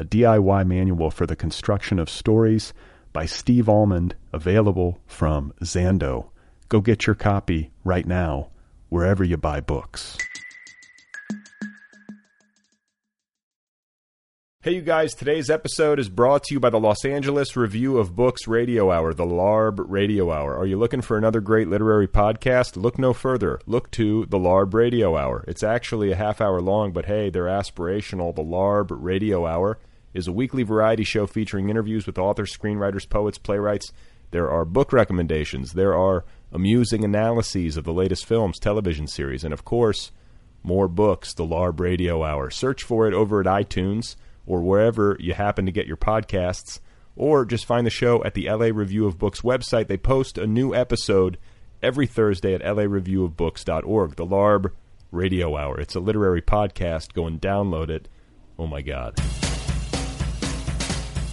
a DIY manual for the construction of stories by Steve Almond, available from Zando. Go get your copy right now, wherever you buy books. Hey, you guys, today's episode is brought to you by the Los Angeles Review of Books Radio Hour, the LARB Radio Hour. Are you looking for another great literary podcast? Look no further. Look to the LARB Radio Hour. It's actually a half hour long, but hey, they're aspirational. The LARB Radio Hour is a weekly variety show featuring interviews with authors, screenwriters, poets, playwrights. There are book recommendations, there are amusing analyses of the latest films, television series, and of course, more books, the LARB Radio Hour. Search for it over at iTunes or wherever you happen to get your podcasts, or just find the show at the LA Review of Books website. They post a new episode every Thursday at lareviewofbooks.org, the LARB Radio Hour. It's a literary podcast. Go and download it. Oh my God.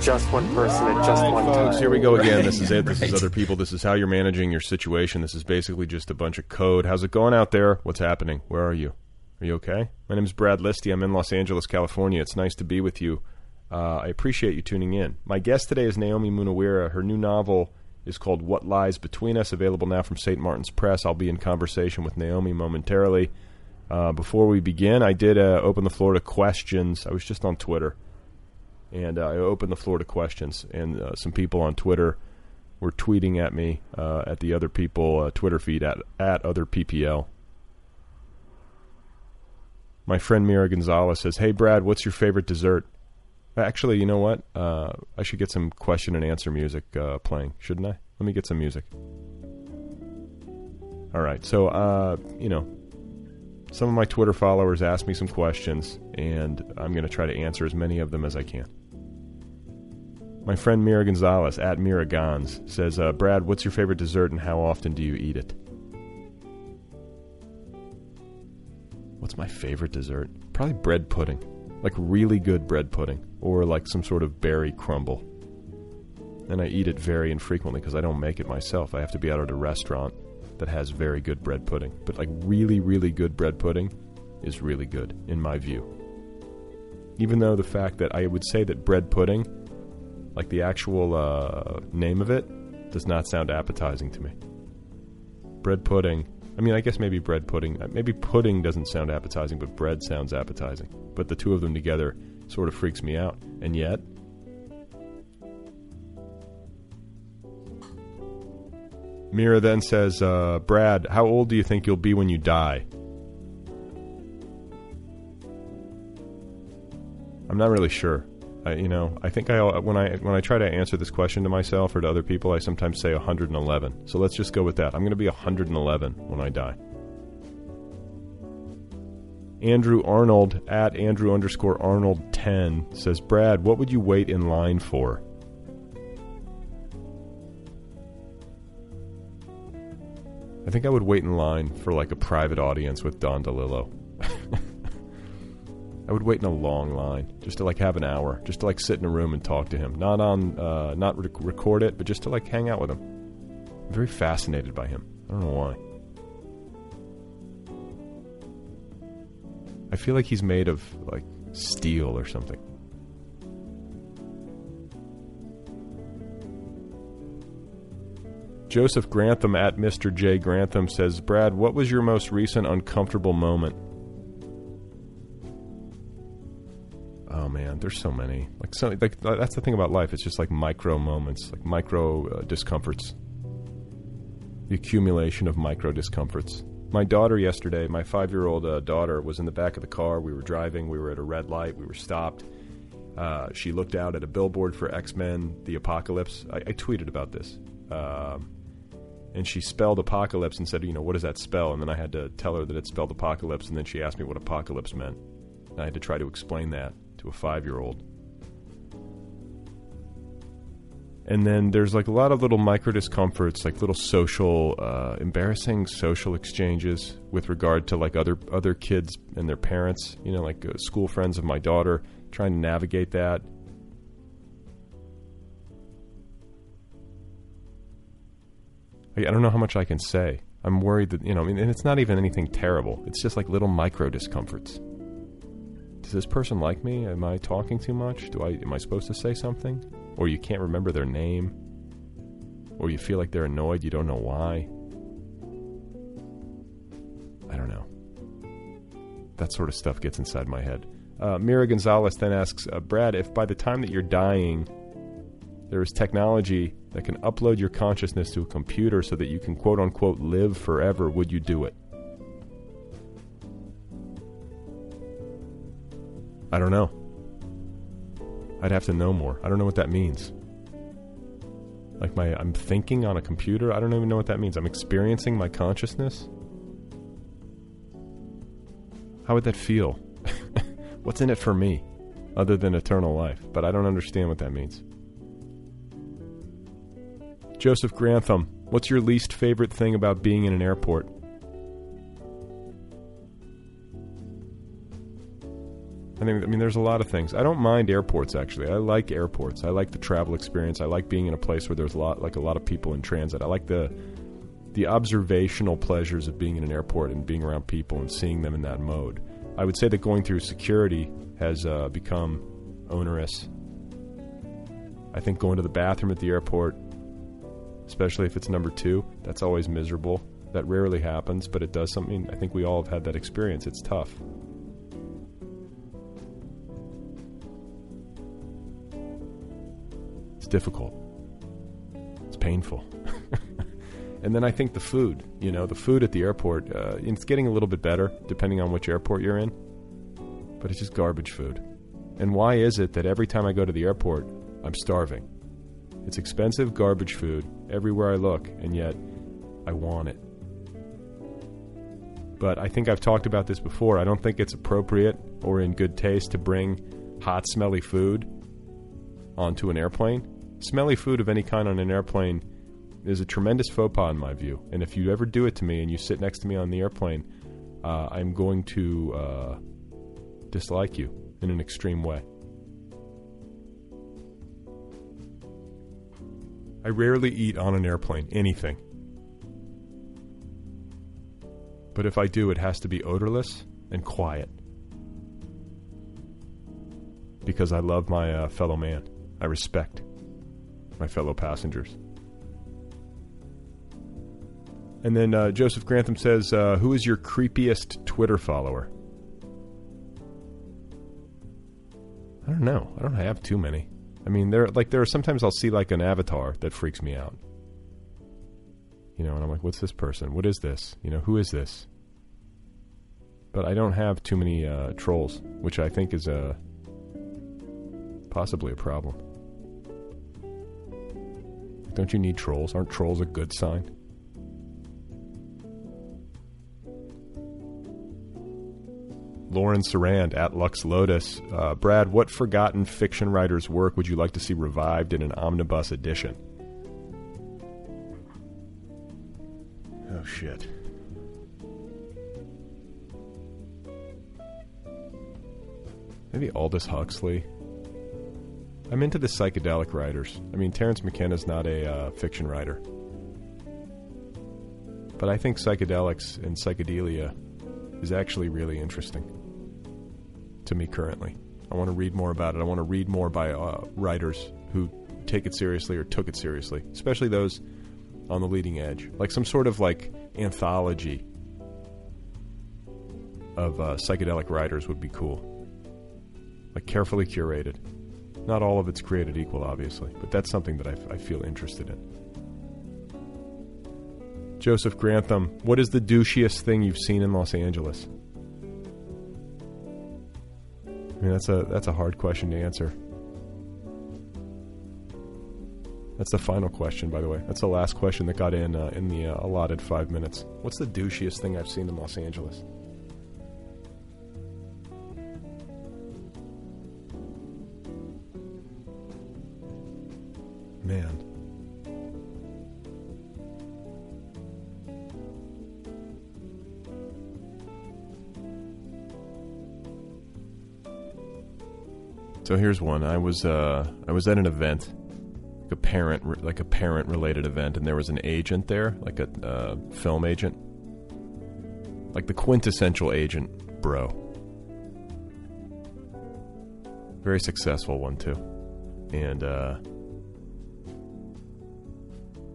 Just one person at just All one right, folks, time. here we go again. This is it. This is other people. This is how you're managing your situation. This is basically just a bunch of code. How's it going out there? What's happening? Where are you? Are you okay? My name is Brad Listi. I'm in Los Angeles, California. It's nice to be with you. Uh, I appreciate you tuning in. My guest today is Nayomi Munaweera. Her new novel is called What Lies Between Us, available now from St. Martin's Press. I'll be in conversation with Nayomi momentarily. Uh, before we begin, I did uh, open the floor to questions. I was just on Twitter, and uh, I opened the floor to questions, and uh, some people on Twitter were tweeting at me uh, at the other people uh, Twitter feed at at other PPL. My friend Mira Gonzalez says, "Hey Brad, what's your favorite dessert?" Actually, you know what? Uh, I should get some question and answer music uh, playing, shouldn't I? Let me get some music. All right. So, you know, some of my Twitter followers asked me some questions, and I'm going to try to answer as many of them as I can. My friend Mira Gonzalez at Mira Gons says, uh, "Brad, what's your favorite dessert, and how often do you eat it?" What's my favorite dessert? Probably bread pudding, like really good bread pudding, or like some sort of berry crumble. And I eat it very infrequently because I don't make it myself. I have to be out at a restaurant that has very good bread pudding. But like really, really good bread pudding is really good in my view. Even though the fact that I would say that bread pudding, like the actual uh, name of it, does not sound appetizing to me. Bread pudding. I mean, I guess maybe bread pudding. uh, Maybe pudding doesn't sound appetizing, but bread sounds appetizing. But the two of them together sort of freaks me out. And yet, Mira then says, uh, Brad, how old do you think you'll be when you die? I'm not really sure. I, you know, I think I when I when I try to answer this question to myself or to other people, I sometimes say 111. So let's just go with that. I'm going to be 111 when I die. Andrew Arnold at Andrew underscore Arnold 10 says, Brad, what would you wait in line for? I think I would wait in line for like a private audience with Don DeLillo. I would wait in a long line just to like have an hour, just to like sit in a room and talk to him. Not on, uh, not rec- record it, but just to like hang out with him. I'm very fascinated by him. I don't know why. I feel like he's made of like steel or something. Joseph Grantham at Mr. J. Grantham says, Brad, what was your most recent uncomfortable moment? There's so many. Like so, like that's the thing about life. It's just like micro moments, like micro uh, discomforts. The accumulation of micro discomforts. My daughter yesterday, my five-year-old uh, daughter, was in the back of the car. We were driving. We were at a red light. We were stopped. Uh, she looked out at a billboard for X Men: The Apocalypse. I, I tweeted about this. Um, and she spelled apocalypse and said, you know, what does that spell? And then I had to tell her that it spelled apocalypse, and then she asked me what apocalypse meant. And I had to try to explain that to a five year old. And then there's like a lot of little micro discomforts, like little social, uh, embarrassing social exchanges with regard to like other other kids and their parents. You know, like uh, school friends of my daughter, trying to navigate that. I, I don't know how much I can say. I'm worried that you know, I mean, and it's not even anything terrible. It's just like little micro discomforts. Does this person like me? Am I talking too much? Do I am I supposed to say something? Or you can't remember their name? Or you feel like they're annoyed, you don't know why? I don't know. That sort of stuff gets inside my head. Uh, Mira Gonzalez then asks, uh, Brad, if by the time that you're dying, there is technology that can upload your consciousness to a computer so that you can quote unquote live forever, would you do it? I don't know. I'd have to know more. I don't know what that means. Like my I'm thinking on a computer, I don't even know what that means. I'm experiencing my consciousness. How would that feel? What's in it for me other than eternal life? But I don't understand what that means. Joseph Grantham, what's your least favorite thing about being in an airport? I think I mean there's a lot of things. I don't mind airports actually. I like airports. I like the travel experience. I like being in a place where there's a lot like a lot of people in transit. I like the the observational pleasures of being in an airport and being around people and seeing them in that mode. I would say that going through security has uh, become onerous. I think going to the bathroom at the airport especially if it's number two. That's always miserable. That rarely happens, but it does something. I think we all have had that experience. It's tough. Difficult. It's painful. and then I think the food, you know, the food at the airport, uh, it's getting a little bit better depending on which airport you're in, but it's just garbage food. And why is it that every time I go to the airport, I'm starving? It's expensive garbage food everywhere I look, and yet I want it. But I think I've talked about this before. I don't think it's appropriate or in good taste to bring hot, smelly food onto an airplane. Smelly food of any kind on an airplane is a tremendous faux pas in my view. And if you ever do it to me and you sit next to me on the airplane, uh, I'm going to uh, dislike you in an extreme way. I rarely eat on an airplane, anything. But if I do, it has to be odorless and quiet. Because I love my uh, fellow man. I respect my fellow passengers. And then uh, Joseph Grantham says, uh, Who is your creepiest Twitter follower? I don't know. I don't have too many. I mean, there like there are sometimes I'll see like an avatar that freaks me out. You know, and I'm like, what's this person? What is this? You know, who is this? But I don't have too many uh, trolls, which I think is a possibly a problem. Don't you need trolls? Aren't trolls a good sign? Lauren Sarand at Lux Lotus. Uh, Brad, what forgotten fiction writer's work would you like to see revived in an omnibus edition? Oh, shit. Maybe Aldous Huxley. I'm into the psychedelic writers. I mean, Terence McKenna's not a uh, fiction writer. But I think psychedelics and psychedelia is actually really interesting. to me currently. I want to read more about it. I want to read more by uh, writers who take it seriously or took it seriously, especially those on the leading edge, like some sort of like anthology of uh, psychedelic writers would be cool. Like carefully curated. Not all of it's created equal, obviously, but that's something that I, I feel interested in. Joseph Grantham, what is the douchiest thing you've seen in Los Angeles? I mean, that's a that's a hard question to answer. That's the final question, by the way. That's the last question that got in uh, in the uh, allotted five minutes. What's the douchiest thing I've seen in Los Angeles? So here's one. I was uh, I was at an event, like a parent like a parent related event, and there was an agent there, like a uh, film agent, like the quintessential agent, bro. Very successful one too, and uh,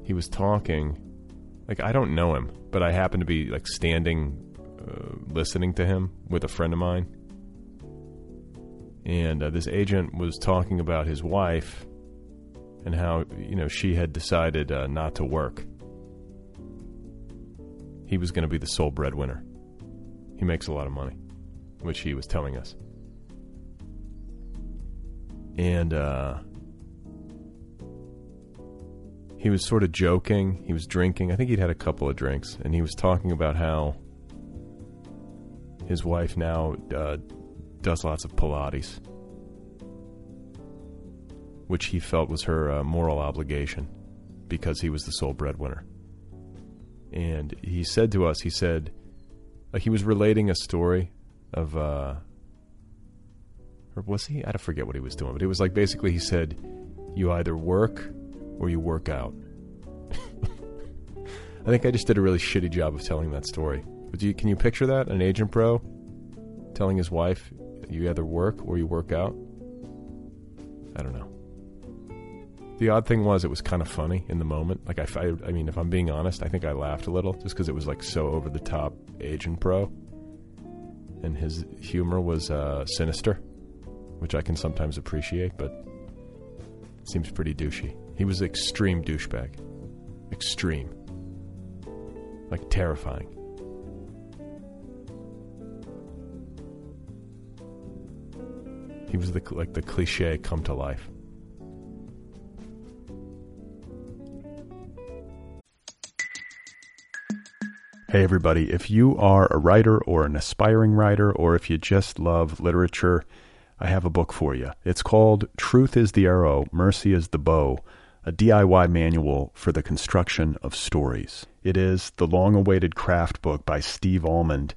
he was talking. Like I don't know him, but I happened to be like standing, uh, listening to him with a friend of mine and uh, this agent was talking about his wife and how you know she had decided uh, not to work. He was going to be the sole breadwinner. He makes a lot of money, which he was telling us. And uh, he was sort of joking. He was drinking. I think he'd had a couple of drinks, and he was talking about how his wife now uh, does lots of Pilates, which he felt was her uh, moral obligation because he was the sole breadwinner. And he said to us, he said, like he was relating a story of, uh, or was he? I don't forget what he was doing, but it was like basically he said, you either work or you work out. I think I just did a really shitty job of telling that story. But you, can you picture that? An agent bro telling his wife, you either work or you work out. I don't know. The odd thing was, it was kind of funny in the moment. Like I, I, I mean, if I'm being honest, I think I laughed a little just because it was like so over the top, agent pro. and his humor was uh, sinister, which I can sometimes appreciate, but seems pretty douchey. He was extreme douchebag, extreme, like terrifying. He was the like the cliche come to life. Hey everybody, if you are a writer or an aspiring writer or if you just love literature, I have a book for you. It's called Truth is the Arrow, Mercy is the Bow, a DIY manual for the construction of stories. It is the long-awaited craft book by Steve Almond,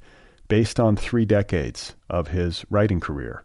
based on 3 decades of his writing career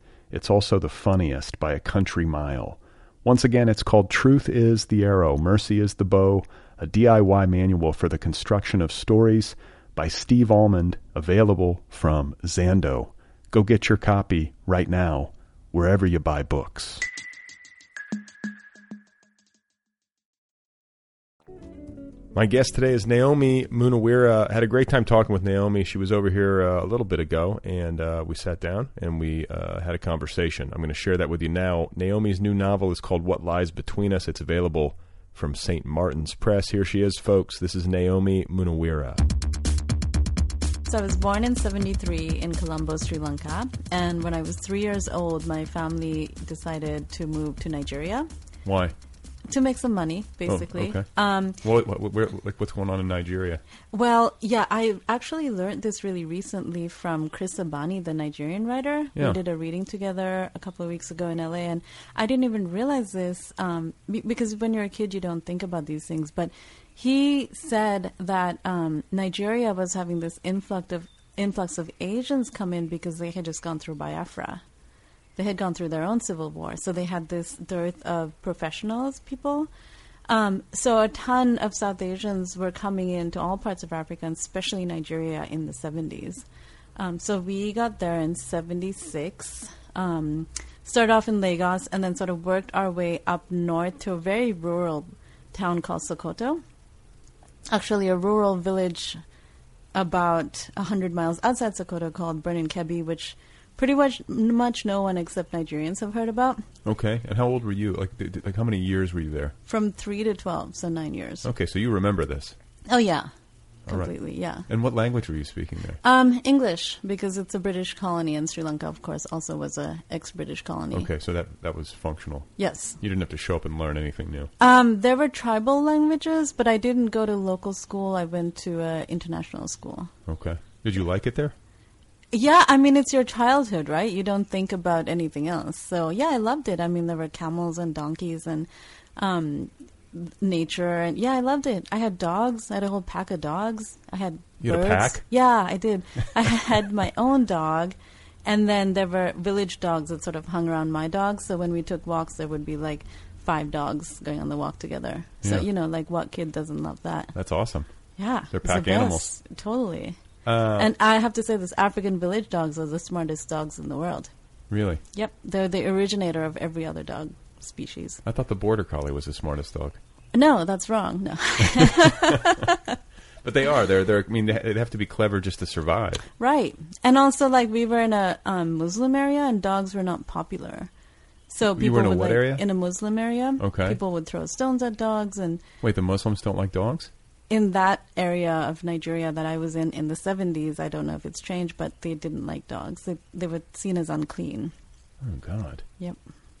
It's also the funniest by a country mile. Once again, it's called Truth is the Arrow, Mercy is the Bow, a DIY manual for the construction of stories by Steve Almond, available from Zando. Go get your copy right now, wherever you buy books. My guest today is Nayomi Munaweera. I had a great time talking with Nayomi. She was over here uh, a little bit ago, and uh, we sat down and we uh, had a conversation. I'm going to share that with you now. Nayomi's new novel is called What Lies Between Us. It's available from St. Martin's Press. Here she is, folks. This is Nayomi Munaweera. So I was born in 73 in Colombo, Sri Lanka. And when I was three years old, my family decided to move to Nigeria. Why? To make some money, basically. Oh, okay. Um, What, what, where, like what's going on in Nigeria? well, yeah, I actually learned this really recently from Chris Abani, the Nigerian writer. Yeah. We did a reading together a couple of weeks ago in LA, and I didn't even realize this um, be- because when you're a kid, you don't think about these things. But he said that um, Nigeria was having this influx of influx of Asians come in because they had just gone through Biafra. They had gone through their own civil war, so they had this dearth of professionals, people. Um, so a ton of South Asians were coming into all parts of Africa, and especially Nigeria, in the 70s. Um, so we got there in 76. Um, started off in Lagos and then sort of worked our way up north to a very rural town called Sokoto. Actually, a rural village about 100 miles outside Sokoto called Birnin Kebbi, which pretty much, much no one except Nigerians have heard about. Okay, and how old were you? Like, th- like how many years were you there? From 3 to 12, so nine years. Okay, so you remember this. Oh, yeah. Right. Completely, yeah. And what language were you speaking there? Um, English, because it's a British colony, and Sri Lanka, of course, also was a ex-British colony. Okay, so that that was functional. Yes. You didn't have to show up and learn anything new. Um, there were tribal languages, but I didn't go to local school. I went to uh, international school. Okay. Did you like it there? Yeah, I mean, it's your childhood, right? You don't think about anything else. So, yeah, I loved it. I mean, there were camels and donkeys and um, nature. And yeah, I loved it. I had dogs. I had a whole pack of dogs. I had You had a pack? Yeah, I did. I had my own dog. And then there were village dogs that sort of hung around my dogs. So when we took walks, there would be like five dogs going on the walk together. So, Yeah. you know, like what kid doesn't love that? That's awesome. Yeah. They're it's the pack animals. Totally. Uh, and I have to say, this African village dogs are the smartest dogs in the world. really? Yep, they're the originator of every other dog species. I thought the border collie was the smartest dog. No, that's wrong. No, But they are. They're. They're. I mean, they- they'd have to be clever just to survive. right. And also, like we were in a um, Muslim area, and dogs were not popular. So people You were in a would what like, area? In a Muslim area. Okay. People would throw stones at dogs, and Wait, the Muslims don't like dogs? In that area of Nigeria that I was in in the seventies, I don't know if it's changed, but they didn't like dogs. They they were seen as unclean. Oh God. Yep.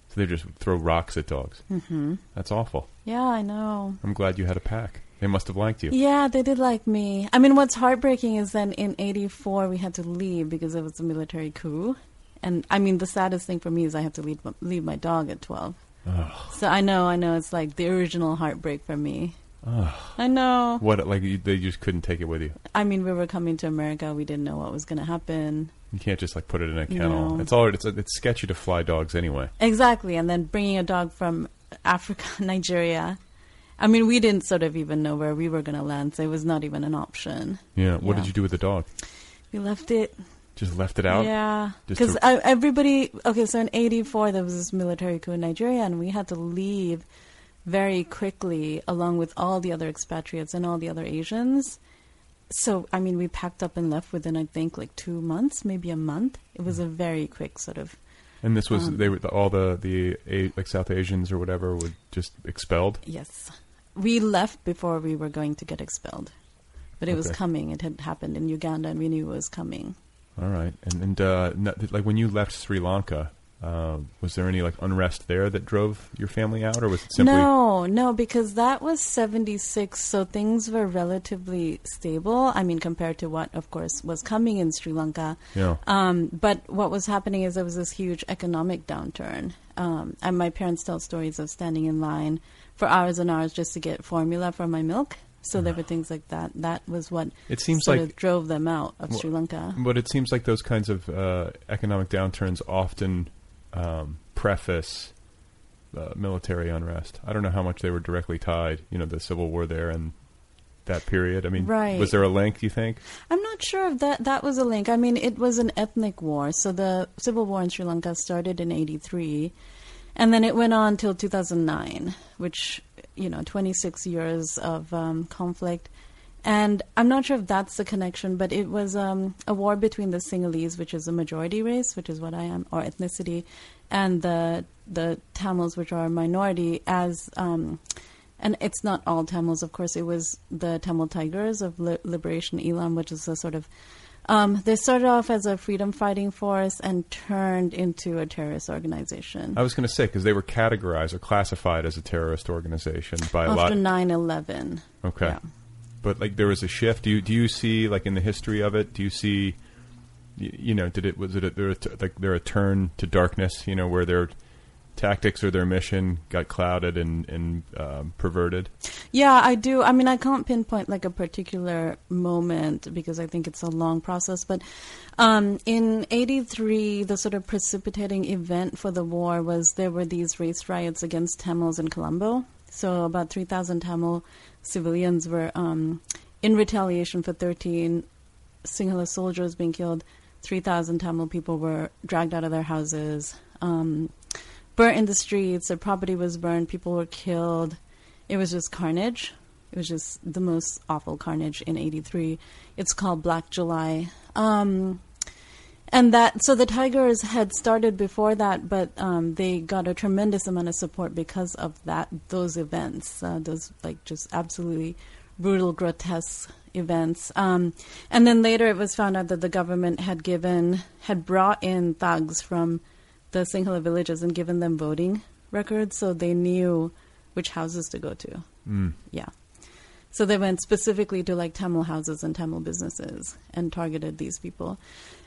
So they just throw rocks at dogs. hmm That's awful. Yeah, I know. I'm glad you had a pack. They must have liked you. Yeah, they did like me. I mean, what's heartbreaking is then in 84 we had to leave because it was a military coup. And I mean, the saddest thing for me is I have to leave, leave my dog at 12. Ugh. So I know, I know, it's like the original heartbreak for me. Ugh. I know. What? Like you, they just couldn't take it with you. I mean, we were coming to America. We didn't know what was going to happen. You can't just like put it in a kennel. No. It's all. It's it's sketchy to fly dogs anyway. Exactly. And then bringing a dog from Africa, Nigeria. I mean, we didn't sort of even know where we were going to land, so it was not even an option. Yeah. What Yeah. did you do with the dog? We left it Just left it out. Yeah, because to- everybody. Okay, so in '84 there was this military coup in Nigeria, and we had to leave very quickly, along with all the other expatriates and all the other Asians. So I mean, we packed up and left within I think like two months, maybe a month. It was a very quick sort of. And this was Um, they were all the the A, like South Asians or whatever were just expelled. Yes, we left before we were going to get expelled, but it was coming. It had happened in Uganda, and we knew it was coming. All right. And and uh, like when you left Sri Lanka, uh, was there any like unrest there that drove your family out, or was it simply? No, no, because that was 76, so things were relatively stable. I mean, compared to what, of course, was coming in Sri Lanka. Yeah. Um, but what was happening is there was this huge economic downturn. Um, and my parents tell stories of standing in line for hours and hours just to get formula for my milk. So there were things like that. That was what It seems sort like- of drove them out of Well, Sri Lanka. But it seems like those kinds of uh, economic downturns often um, preface uh, military unrest. I don't know how much they were directly tied. You know, the civil war there and that period. I mean, Right. was there a link? Do you think? I'm not sure if that that was a link. I mean, it was an ethnic war. So the civil war in Sri Lanka started in '83, and then it went on till 2009, which you know, 26 years of um, conflict. And I'm not sure if that's the connection, but it was um, a war between the Sinhalese, which is a majority race, which is what I am, or ethnicity, and the the Tamils, which are a minority, as um, and it's not all Tamils, of course. It was the Tamil Tigers of Li- Liberation Eelam, which is a sort of Um, they started off as a freedom fighting force and turned into a terrorist organization I was going to say because they were categorized or classified as a terrorist organization by a lot. after 9/11. Okay. Yeah. But like there was a shift. Do you do you see like in the history of it? Do you see, you, you know, did it was it a, there a t- like there a turn to darkness? You know, where their tactics or their mission got clouded and and um, perverted. Yeah, I do. I mean, I can't pinpoint like a particular moment because I think it's a long process. But um, in '83, the sort of precipitating event for the war was there were these race riots against Tamils in Colombo. So about 3,000 Tamil civilians were um, in retaliation for 13 Sinhala soldiers being killed. 3,000 Tamil people were dragged out of their houses, um, burnt in the streets. Their property was burned. People were killed. It was just carnage. It was just the most awful carnage in '83. It's called Black July. Um, and that so the Tigers had started before that, but um, they got a tremendous amount of support because of that those events, uh, those like just absolutely brutal, grotesque events. Um, and then later, it was found out that the government had given had brought in thugs from the Sinhala villages and given them voting records, so they knew which houses to go to. Mm. Yeah. So they went specifically to like Tamil houses and Tamil businesses and targeted these people.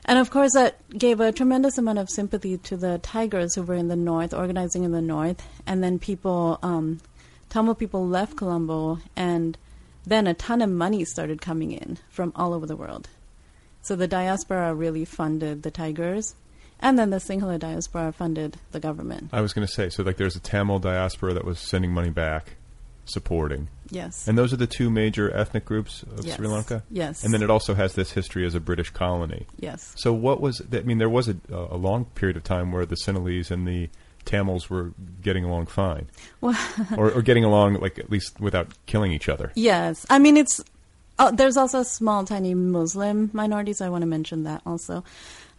And of course, that gave a tremendous amount of sympathy to the Tigers who were in the north, organizing in the north. And then people, um, Tamil people left Colombo, and then a ton of money started coming in from all over the world. So the diaspora really funded the Tigers. And then the Sinhala diaspora funded the government. I was going to say so. Like there's a Tamil diaspora that was sending money back, supporting. Yes. And those are the two major ethnic groups of Yes. Sri Lanka. Yes. And then it also has this history as a British colony. Yes. So what was? I mean, there was a, a long period of time where the Sinhalese and the Tamils were getting along fine, Well, or, or getting along like at least without killing each other. Yes, I mean it's. Oh, there's also a small, tiny Muslim minorities. I want to mention that also.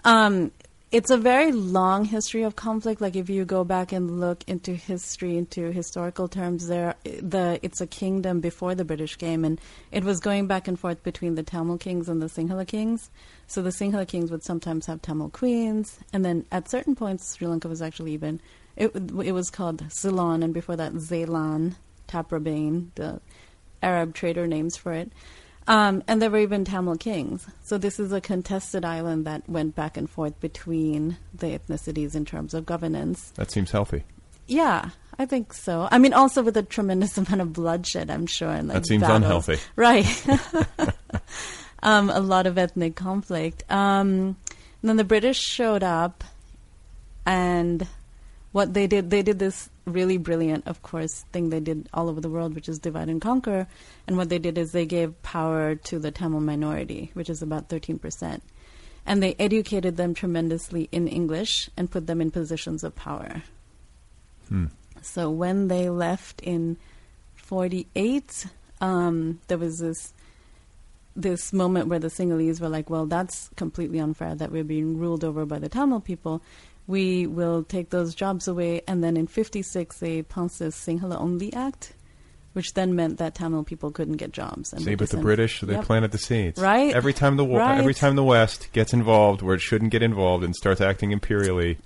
Um, it's a very long history of conflict. Like if you go back and look into history, into historical terms, there the it's a kingdom before the British came, and it was going back and forth between the Tamil kings and the Sinhala kings. So the Sinhala kings would sometimes have Tamil queens, and then at certain points, Sri Lanka was actually even it it was called Ceylon, and before that, Zaylan, Taprobane, the Arab trader names for it. Um, and there were even Tamil kings. So this is a contested island that went back and forth between the ethnicities in terms of governance. That seems healthy. Yeah, I think so. I mean, also with a tremendous amount of bloodshed, I'm sure. And like That seems battles. unhealthy. right? um, a lot of ethnic conflict. Um, then the British showed up, and what they did, they did this really brilliant, of course, thing they did all over the world, which is divide and conquer. And what they did is they gave power to the Tamil minority, which is about 13%. And they educated them tremendously in English and put them in positions of power. Hmm. So when they left in 48, um, there was this this moment where the Sinhalese were like, well, that's completely unfair that we're being ruled over by the Tamil people. We will take those jobs away. And then in 56, they passed this Sinhala Only Act, which then meant that Tamil people couldn't get jobs. And See, but the British they Yep. planted the seeds. Right? Every time the Right. every time the West gets involved where it shouldn't get involved and starts acting imperially,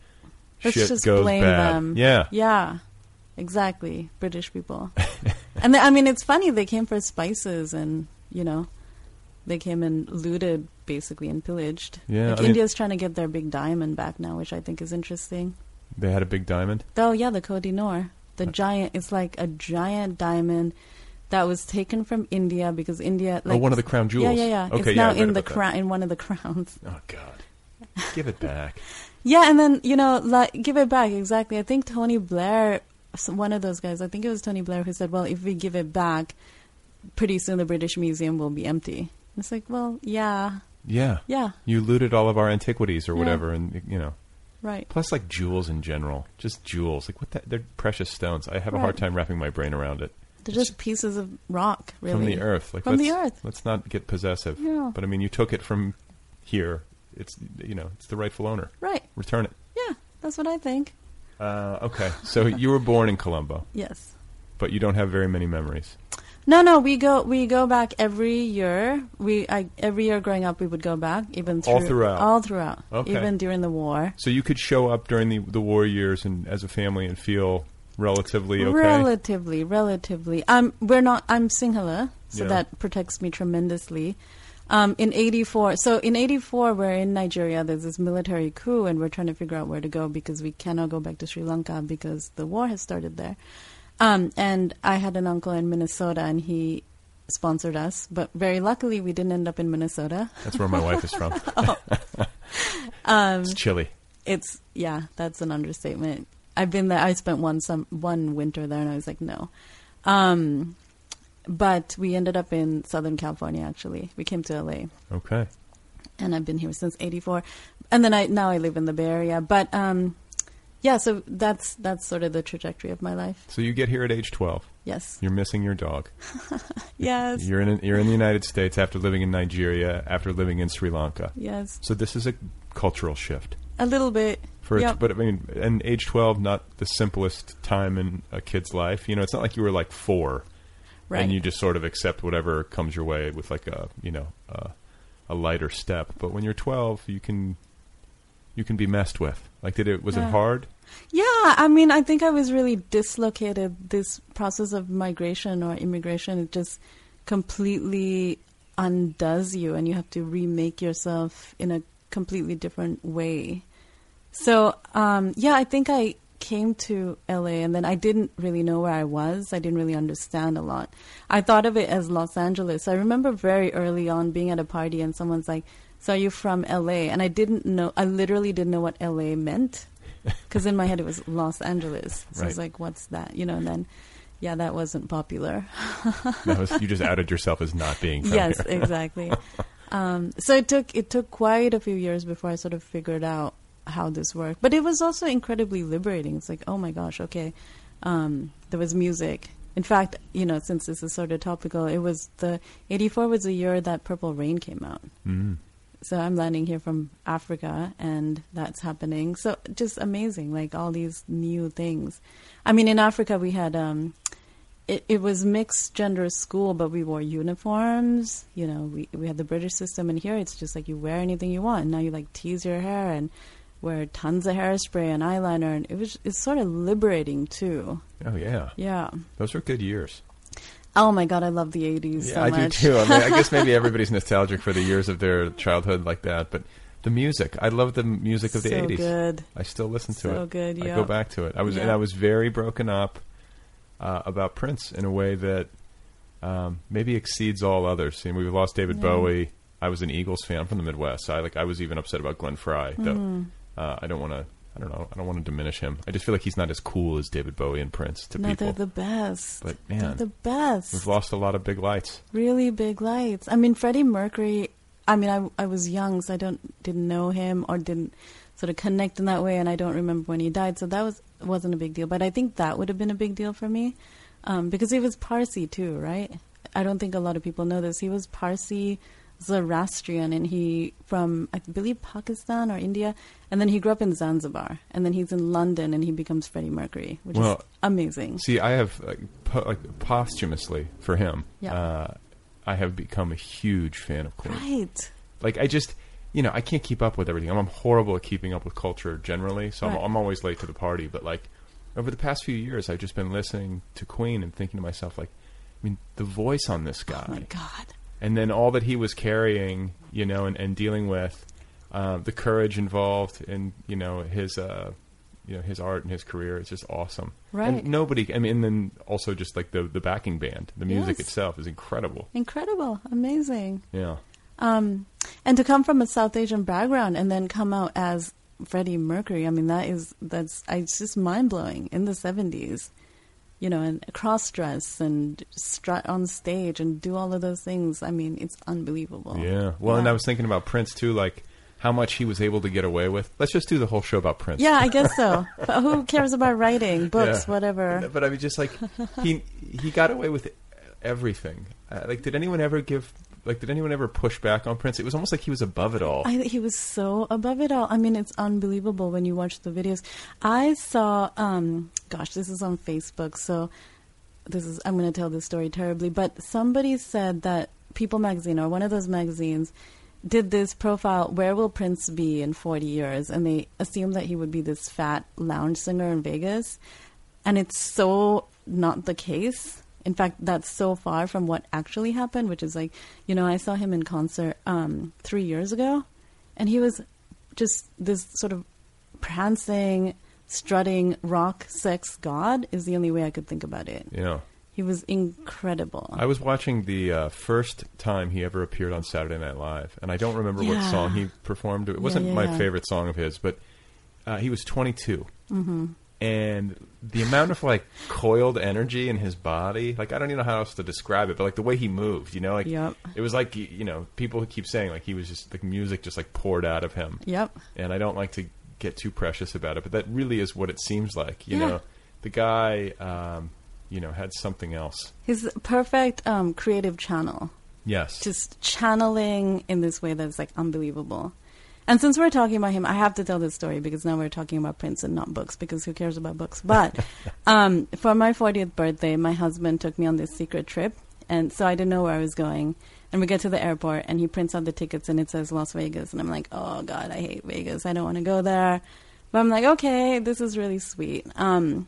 Let's shit just goes blame bad. them. Yeah. Yeah. Exactly. British people. and they, I mean, it's funny. They came for spices and, you know, they came and looted basically and pillaged. Yeah, Like I mean- India's trying to get their big diamond back now, which I think is interesting. They had a big diamond. Oh, yeah, the Kohinoor. Nor. The uh, giant, it's like a giant diamond that was taken from India because India. Oh, like, Oh, one of the crown jewels. yeah, yeah. yeah. Okay, it's yeah, now I in the crown, in one of the crowns. Oh God, give it back. Yeah, and then you know, like, give it back exactly. I think Tony Blair, one of those guys. I think it was Tony Blair who said, "Well, if we give it back, pretty soon the British Museum will be empty." It's like, well, yeah, Yeah, yeah, You looted all of our antiquities or Yeah. whatever, and you know. right. Plus, like jewels in general, just jewels. Like what? The, they're precious stones. I have a hard time wrapping my brain around it. They're just pieces of rock, really, From the earth, like From the earth. Let's not get possessive. Yeah. But I mean, you took it from here. It's you know, it's the rightful owner. Right. Return it. Yeah, that's what I think. Uh, okay, so you were born in Colombo, Yes. but you don't have very many memories. No, no, we go we go back every year. We I, every year growing up, we would go back even through, All throughout? all throughout, Okay. even during the war. So you could show up during the the war years and as a family and feel relatively okay. Relatively, relatively. Um, we're not. I'm Sinhala, so Yeah. that protects me tremendously. Um, in '84, so in '84, we're in Nigeria. There's this military coup, and we're trying to figure out where to go because we cannot go back to Sri Lanka because the war has started there. Um, and I had an uncle in Minnesota, and he sponsored us. But very luckily, we didn't end up in Minnesota. That's where my wife is from. Um, it's chilly. It's yeah, that's an understatement. I've been there. I spent one some one winter there, and I was like, no. Um, but we ended up in Southern California. Actually, we came to LA, Okay. and I've been here since '84. And then I now I live in the Bay Area. But um, yeah, so that's that's sort of the trajectory of my life. So you get here at age 12. Yes, You're missing your dog. yes, You're in you're in the United States after living in Nigeria, after living in Sri Lanka. yes, So this is a cultural shift. a little bit. For a- Yep. but I mean, and age 12 not the simplest time in a kid's life. You know, it's not like you were like 4 Right. and you just sort of accept whatever comes your way with like a, you know, uh, a lighter step. But when you're 12, you can you can be messed with. Like did it was it hard? Yeah, I mean, I think I was really dislocated. This process of migration or immigration, it just completely undoes you, and you have to remake yourself in a completely different way. So, um, yeah, I think I came to LA and then I didn't really know where I was. I didn't really understand a lot. I thought of it as Los Angeles. I remember very early on being at a party and someone's like, So are you from LA? And I didn't know, I literally didn't know what LA meant because in my head it was Los Angeles. So I was like, What's that? You know, and then, yeah, that wasn't popular. That was, you just outed yourself as not being from yes, exactly. Um, so it took it took quite a few years before I sort of figured out how this worked. But it was also incredibly liberating. It's like, oh my gosh, okay. Um, there was music. In fact, you know, since this is sort of topical, it was the '84 was the year that Purple Rain came out. Mm. So I'm landing here from Africa, and that's happening. So just amazing, like all these new things. I mean, in Africa we had um, it, it was mixed gender school, but we wore uniforms. You know, we we had the British system, and here it's just like you wear anything you want. Now you like tease your hair and wear tons of hairspray and eyeliner, and it was it's sort of liberating too. Oh yeah, Yeah. those were good years. Oh my god, I love the '80s Yeah, so I much. do too. I, mean, I guess maybe everybody's nostalgic for the years of their childhood like that, but the music, I love the music of the So '80s. good. I still listen to it. So good, I yeah. go back to it. I was and Yeah. I was very broken up uh, about Prince in a way that um, maybe exceeds all others. I mean, we've lost David Yeah. Bowie. I was an Eagles fan from the Midwest. So I like I was even upset about Glenn Frey. Though Mhm. uh, I don't want to. I don't know. I don't want to diminish him. I just feel like he's not as cool as David Bowie and Prince to no, people. they're the best. But they're man, the best. we've lost a lot of big lights. really big lights. I mean, Freddie Mercury. I mean, I I was young, so I don't didn't know him or didn't sort of connect in that way, and I don't remember when he died, so that was wasn't a big deal. But I think that would have been a big deal for me um, because he was Parsi too, right? I don't think a lot of people know this. He was Parsi Zoroastrian, and he from I believe Pakistan or India, and then he grew up in Zanzibar, and then he's in London, and he becomes Freddie Mercury, which Well, is amazing. See, I have like, po- like posthumously for him. Yeah. Uh, I have become a huge fan of Queen. Right. Like I just, you know, I can't keep up with everything. I'm, I'm horrible at keeping up with culture generally, so Right. I'm, I'm always late to the party. But like over the past few years, I've just been listening to Queen and thinking to myself, like, I mean, the voice on this guy, Oh my God. And then all that he was carrying, you know, and, and dealing with, uh, the courage involved in, you know, his. Uh, you know his art and his career is just awesome. Right. And nobody. I mean, and then also just like the the backing band, the music Yes. itself is incredible. Incredible, amazing. Yeah. Um, and to come from a South Asian background and then come out as Freddie Mercury, I mean, that is that's I, it's just mind blowing. In the seventies, you know, and cross dress and strut on stage and do all of those things. I mean, it's unbelievable. Yeah. Well, and I was thinking about Prince too, like how much he was able to get away with. Let's just do the whole show about Prince. Yeah, I guess so. but who cares about writing books, Yeah. whatever? But I mean, just like he he got away with everything. Uh, like, did anyone ever give? Like, did anyone ever push back on Prince? It was almost like he was above it all. I, he was so above it all. I mean, it's unbelievable when you watch the videos. I saw, um, gosh, this is on Facebook. So this is I'm going to tell this story terribly, but somebody said that People magazine or one of those magazines did this profile where will Prince be in 40 years and they assumed that he would be this fat lounge singer in Vegas and it's so not the case. In fact, that's so far from what actually happened, which is like, you know, I saw him in concert um, three years ago, and he was just this sort of prancing, strutting rock sex god is the only way I could think about it. Yeah. He was incredible. I was watching the uh, first time he ever appeared on Saturday Night Live, and I don't remember what song he performed. It wasn't yeah, my yeah. favorite song of his, but uh, he was 22. hmm and the amount of like coiled energy in his body like i don't even know how else to describe it but like the way he moved you know like Yep. it was like you know people keep saying like he was just like music just like poured out of him Yep. and i don't like to get too precious about it but that really is what it seems like you Yeah. know the guy um you know had something else his perfect um, creative channel. yes just channeling in this way that's like unbelievable. And since we're talking about him, I have to tell this story because now we're talking about Prince and not books because who cares about books? But um, for my 40th birthday, my husband took me on this secret trip. And so I didn't know where I was going. And we get to the airport and he prints out the tickets and it says Las Vegas. And I'm like, oh God, I hate Vegas. I don't want to go there. But I'm like, okay, this is really sweet. Um,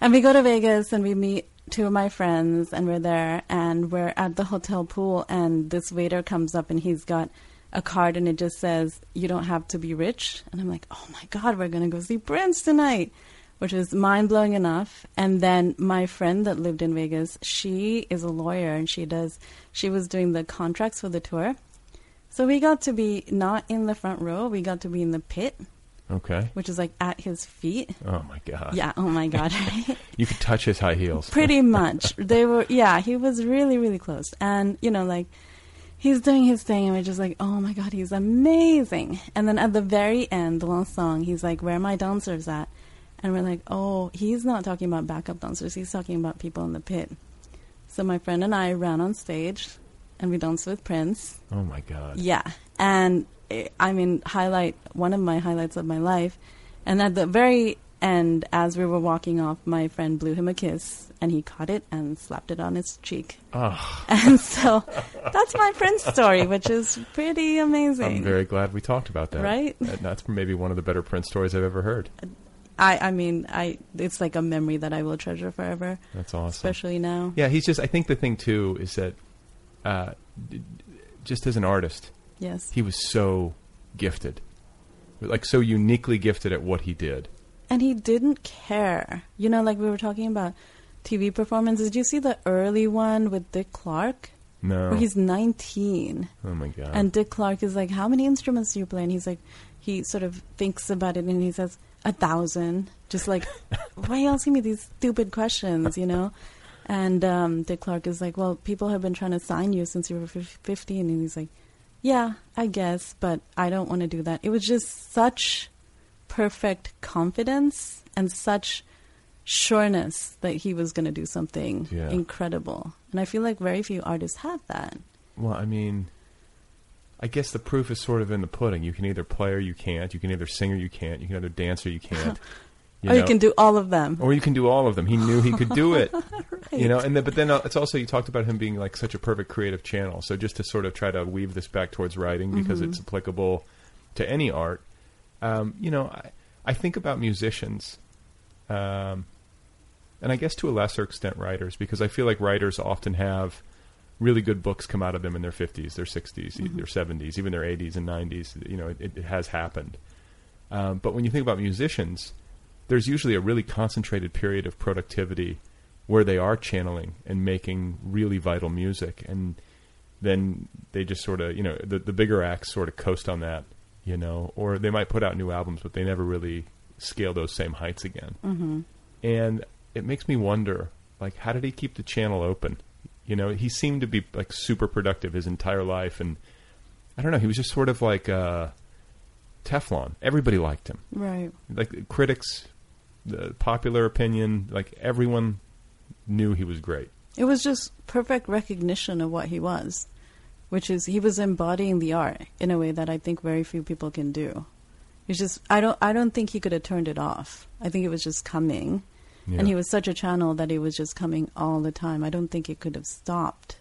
and we go to Vegas and we meet two of my friends and we're there and we're at the hotel pool and this waiter comes up and he's got a card and it just says you don't have to be rich and I'm like, "Oh my god, we're going to go see Prince tonight." Which is mind-blowing enough. And then my friend that lived in Vegas, she is a lawyer and she does she was doing the contracts for the tour. So we got to be not in the front row, we got to be in the pit, okay which is like at his feet. oh my god Yeah, oh my god. you could touch his high heels Pretty much. They were, yeah, he was really, really close. And, you know, like, he's doing his thing, and we're just like, oh my God, he's amazing. And then at the very end, the last song, he's like, where are my dancers at? And we're like, oh, he's not talking about backup dancers, he's talking about people in the pit. So my friend and I ran on stage, and we danced with Prince. oh my god Yeah. And eh, I mean, highlight one of my highlights of my life. And at the very end, as we were walking off, my friend blew him a kiss and he caught it and slapped it on his cheek. oh, And so that's my Prince story, which is pretty amazing. i'm very glad we talked about that Right? Uh, that's maybe one of the better prince stories i've ever heard I, I mean, I it's like a memory that I will treasure forever, that's awesome especially now. Yeah, he's just. I think the thing too is that, uh, just as an artist, Yes. he was so gifted, like so uniquely gifted at what he did. And he didn't care. You know, like we were talking about TV performances. Did you see the early one with Dick Clark? No, Where he's 19. oh my god, And Dick Clark is like, How many instruments do you play? And he's like, He sort of thinks about it and he says, A thousand. Just like, Why are you asking me these stupid questions, you know? And um, Dick Clark is like, Well, people have been trying to sign you since you were fif- 15. And he's like, Yeah, I guess, but I don't want to do that. It was just such perfect confidence and such sureness that he was going to do something Yeah. incredible. And I feel like very few artists have that. well, I mean, I guess the proof is sort of in the pudding. You can either play or you can't. You can either sing or you can't. You can either dance or you can't. or you can do all of them. or you can do all of them. He knew he could do it. You know, and then, but then uh, it's also you talked about him being like such a perfect creative channel. So just to sort of try to weave this back towards writing because Mhm. it's applicable to any art. Um, you know, I, I think about musicians, um, and I guess to a lesser extent writers because I feel like writers often have really good books come out of them in their 50s, their 60s, Mhm. their 70s, even their 80s and 90s. You know, it, it has happened. Um, but when you think about musicians, there's usually a really concentrated period of productivity where they are channeling and making really vital music, and then they just sort of, you know, the the bigger acts sort of coast on that, you know, or they might put out new albums, but they never really scale those same heights again. hmm And it makes me wonder, like, how did he keep the channel open? You know, he seemed to be like super productive his entire life, and I don't know, he was just sort of like uh, Teflon. Everybody liked him Right. like critics, the popular opinion, like everyone knew he was great. It was just perfect recognition of what he was, which is he was embodying the art in a way that I think very few people can do. It's just I don't I don't think he could have turned it off. I think it was just coming. Yeah. and he was such a channel that it was just coming all the time. I don't think it could have stopped.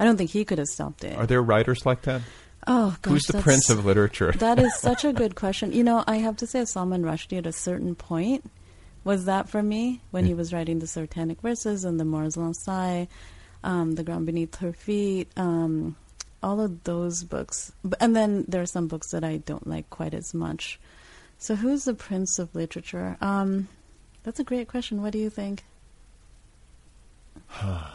I don't think he could have stopped it. Are there writers like that? oh, gosh, Who's the prince of literature? that is such a good question. You know, I have to say, Salman Rushdie at a certain point was that for me when he was writing the Satanic verses and the Moor's Last Sigh, um, the ground beneath her feet, um, all of those books. And then there are some books that I don't like quite as much. So, who's the prince of literature? Um, that's a great question. What do you think? I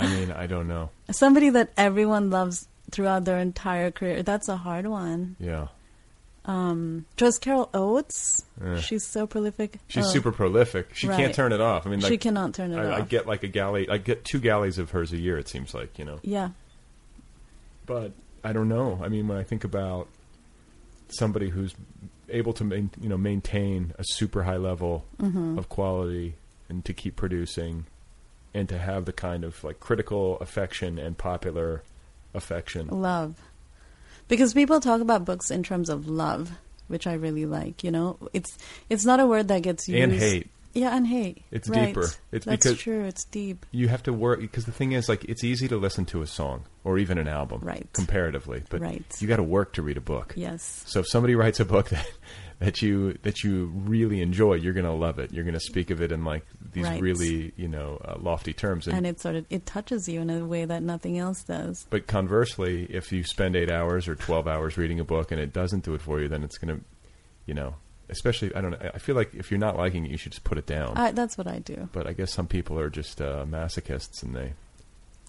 mean, I don't know. Somebody that everyone loves throughout their entire career. That's a hard one. Yeah. Um, Joyce Carol Oates. Yeah. She's so prolific. She's Oh, super prolific. She Right. can't turn it off. I mean, like, she cannot turn it I, I get like a galley. I get two galleys of hers a year. It seems like you know. yeah. But I don't know. I mean, when I think about somebody who's able to main, you know maintain a super high level Mm-hmm. of quality and to keep producing and to have the kind of like critical affection and popular affection. Love. Because people talk about books in terms of love, which I really like, you know. It's it's not a word that gets used And hate. Yeah, and hate. It's Right. deeper. It's That's because- true, it's deep. You have to work because the thing is like it's easy to listen to a song or even an album Right. comparatively, but Right. you got to work to read a book. Yes. So if somebody writes a book that that you that you really enjoy, you're going to love it. You're going to speak of it in like these Right. really you know uh, lofty terms. And it sort of it touches you in a way that nothing else does. but conversely, if you spend eight hours or twelve hours reading a book and it doesn't do it for you, then it's going to, you know, especially I don't know. I feel like if you're not liking it, you should just put it down. I, that's what I do. but I guess some people are just uh, masochists and they,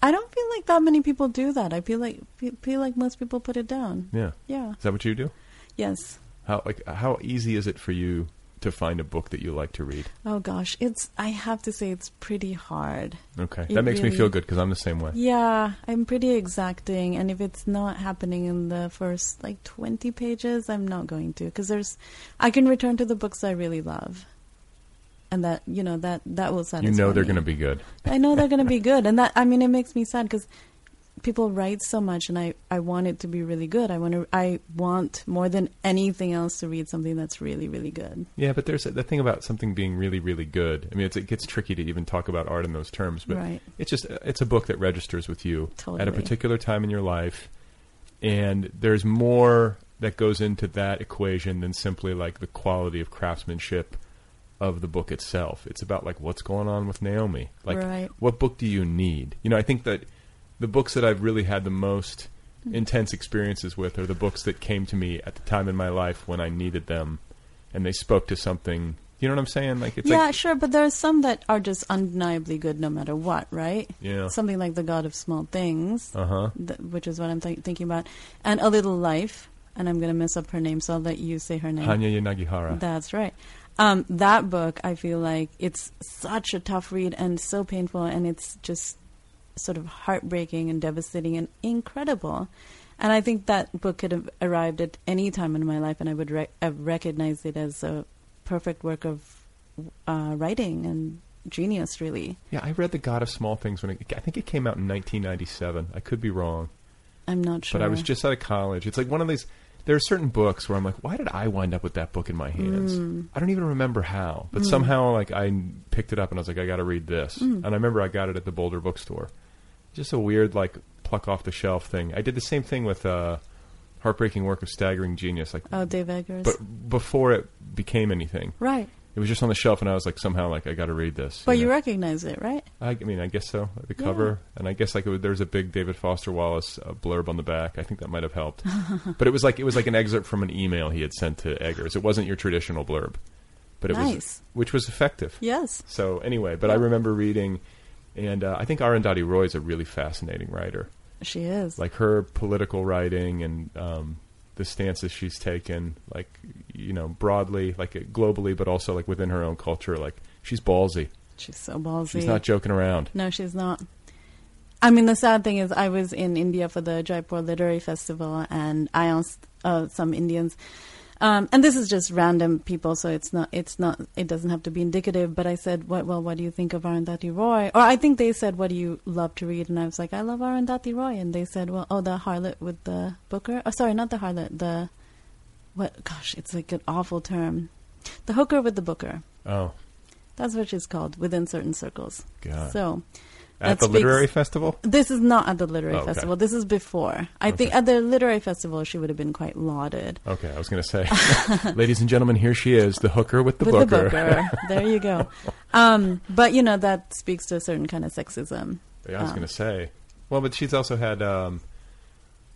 I don't feel like that many people do that. I feel like feel like most people put it down. yeah. Yeah. Is that what you do? Yes. How like how easy is it for you to find a book that you like to read? Oh gosh, it's I have to say it's pretty hard. Okay, It that makes me feel good because I'm the same way. Yeah, I'm pretty exacting, and if it's not happening in the first like 20 pages, I'm not going to because there's, I can return to the books I really love, and that you know that that will satisfy. You know they're going to be good. I know they're going to be good, and that I mean it makes me sad because people write so much, and I I want it to be really good. I want to I want more than anything else to read something that's really really good. Yeah, but there's the thing about something being really, really good. I mean, it's, it gets tricky to even talk about art in those terms, but Right. it's just uh, it's a book that registers with you at a particular time in your life, and there's more that goes into that equation than simply like the quality of craftsmanship of the book itself. It's about like what's going on with Nayomi. Like, Right. what book do you need? You know, I think that the books that I've really had the most Hmm. intense experiences with are the books that came to me at the time in my life when I needed them, and they spoke to something. You know what I'm saying? Like, it's yeah, like, sure, but there are some that are just undeniably good no matter what, right? Yeah. Something like The God of Small Things, uh huh. th- which is what I'm th- thinking about, and A Little Life, and I'm going to mess up her name, so I'll let you say her name. Hanya Yanagihara. That's right. Um, that book, I feel like it's such a tough read and so painful, and it's just sort of heartbreaking and devastating and incredible. And I think that book could have arrived at any time in my life, and I would rec- have recognized it as a perfect work of uh, writing and genius, really. yeah, I read The God of Small Things when it, I think it came out in 1997. I could be wrong, I'm not sure. but I was just out of college. It's like one of these. There are certain books where I'm like, why did I wind up with that book in my hands? Mm. I don't even remember how, but somehow like I picked it up and I was like, I got to read this. Mm. And I remember I got it at the Boulder Bookstore. Just a weird like pluck off the shelf thing. I did the same thing with uh, heartbreaking work of staggering genius, like, Oh, Dave Eggers. but before it became anything, right. it was just on the shelf, and I was like, somehow like I got to read this. But you know? recognize it, right? I, I mean, I guess so. The cover, and I guess like it was, there was a big David Foster Wallace uh, blurb on the back. I think that might have helped. but it was like it was like an excerpt from an email he had sent to Eggers. It wasn't your traditional blurb, but it was which was effective. Yes. So anyway, but I remember reading, and uh, I think Arundhati Roy is a really fascinating writer. She is. Like her political writing and um, the stances she's taken, like you know, broadly, like uh, globally, but also like within her own culture. Like she's ballsy. She's so ballsy. She's not joking around. No, she's not. I mean, the sad thing is, I was in India for the Jaipur Literary Festival, and I asked uh, some Indians, um, and this is just random people, so it's not, it's not, it doesn't have to be indicative. But I said, "What? Well, what do you think of Arundhati Roy?" Or I think they said, "What do you love to read?" And I was like, "I love Arundhati Roy," and they said, "Well, oh, the harlot with the Booker. Oh, sorry, not the harlot. The what? Gosh, it's like an awful term. The hooker with the Booker." Oh, That's what she's called within certain circles. God. So at the literary festival. This is not at the literary Oh, okay. festival. This is before. I think at the literary festival she would have been quite lauded. Okay, I was going to say, ladies and gentlemen, here she is, the hooker with the with booker. the booker. there you go. Um, but you know that speaks to a certain kind of sexism. Yeah, I was Um, going to say. Well, but she's also had um,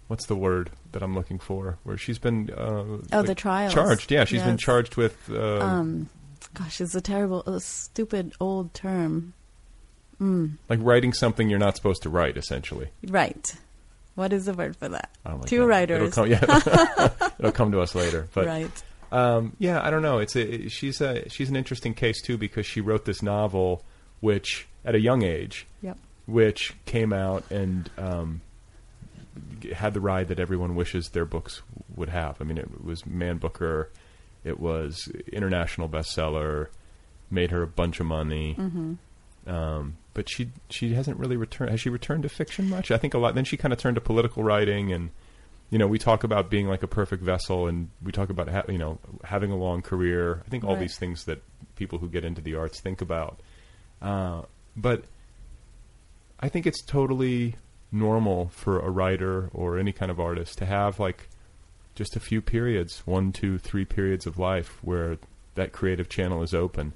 what's the word that I'm looking for? Where she's been uh, Oh, the trials. charged. Yeah, she's been charged with. Uh, Um, gosh, it's a terrible, a stupid old term. Mm, like writing something you're not supposed to write, essentially. right. What is the word for that? Like Two that. writers. It'll come, yeah, it'll come to us later. But right. Um, yeah, I don't know. It's a, she's a, she's an interesting case too because she wrote this novel, which at a young age, Yep. which came out and um, had the ride that everyone wishes their books would have. I mean, it was Man Booker, it was international bestseller, made her a bunch of money. Mm-hmm. Um, but she she hasn't really returned. Has she returned to fiction much? I think a lot. Then she kind of turned to political writing, and you know, we talk about being like a perfect vessel, and we talk about ha- you know having a long career. I think all Right. these things that people who get into the arts think about. Uh, but I think it's totally normal for a writer or any kind of artist to have like just a few periods, one, two, three periods of life where that creative channel is open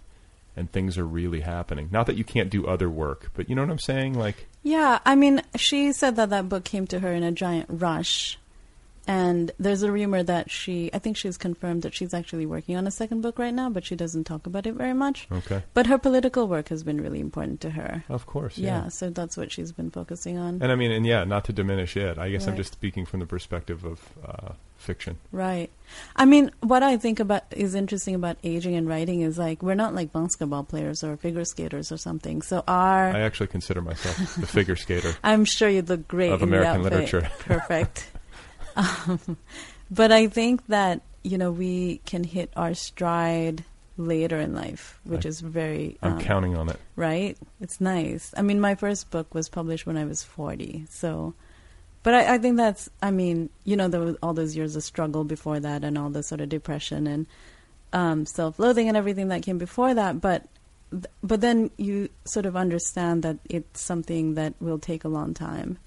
and things are really happening. Not that you can't do other work, but you know what I'm saying? Like, Yeah, I mean, she said that that book came to her in a giant rush. And there's a rumor that she, I think she's confirmed that she's actually working on a second book right now, but she doesn't talk about it very much. okay, But her political work has been really important to her. of course, Yeah, yeah. so that's what she's been focusing on. And I mean, and yeah, not to diminish it. I guess I'm just speaking from the perspective of uh, fiction. Right. I mean, what I think about is interesting about aging and writing is like we're not like basketball players or figure skaters or something. So our I actually consider myself the figure skater. I'm sure you'd look great Of American literature. Perfect. um, but I think that you know we can hit our stride later in life, which I- is very I'm um, counting on it. right. It's nice. I mean, my first book was published when I was 40, so. But I, I think that's. I mean, you know, there was all those years of struggle before that, and all the sort of depression and um, self-loathing and everything that came before that. But, but then you sort of understand that it's something that will take a long time,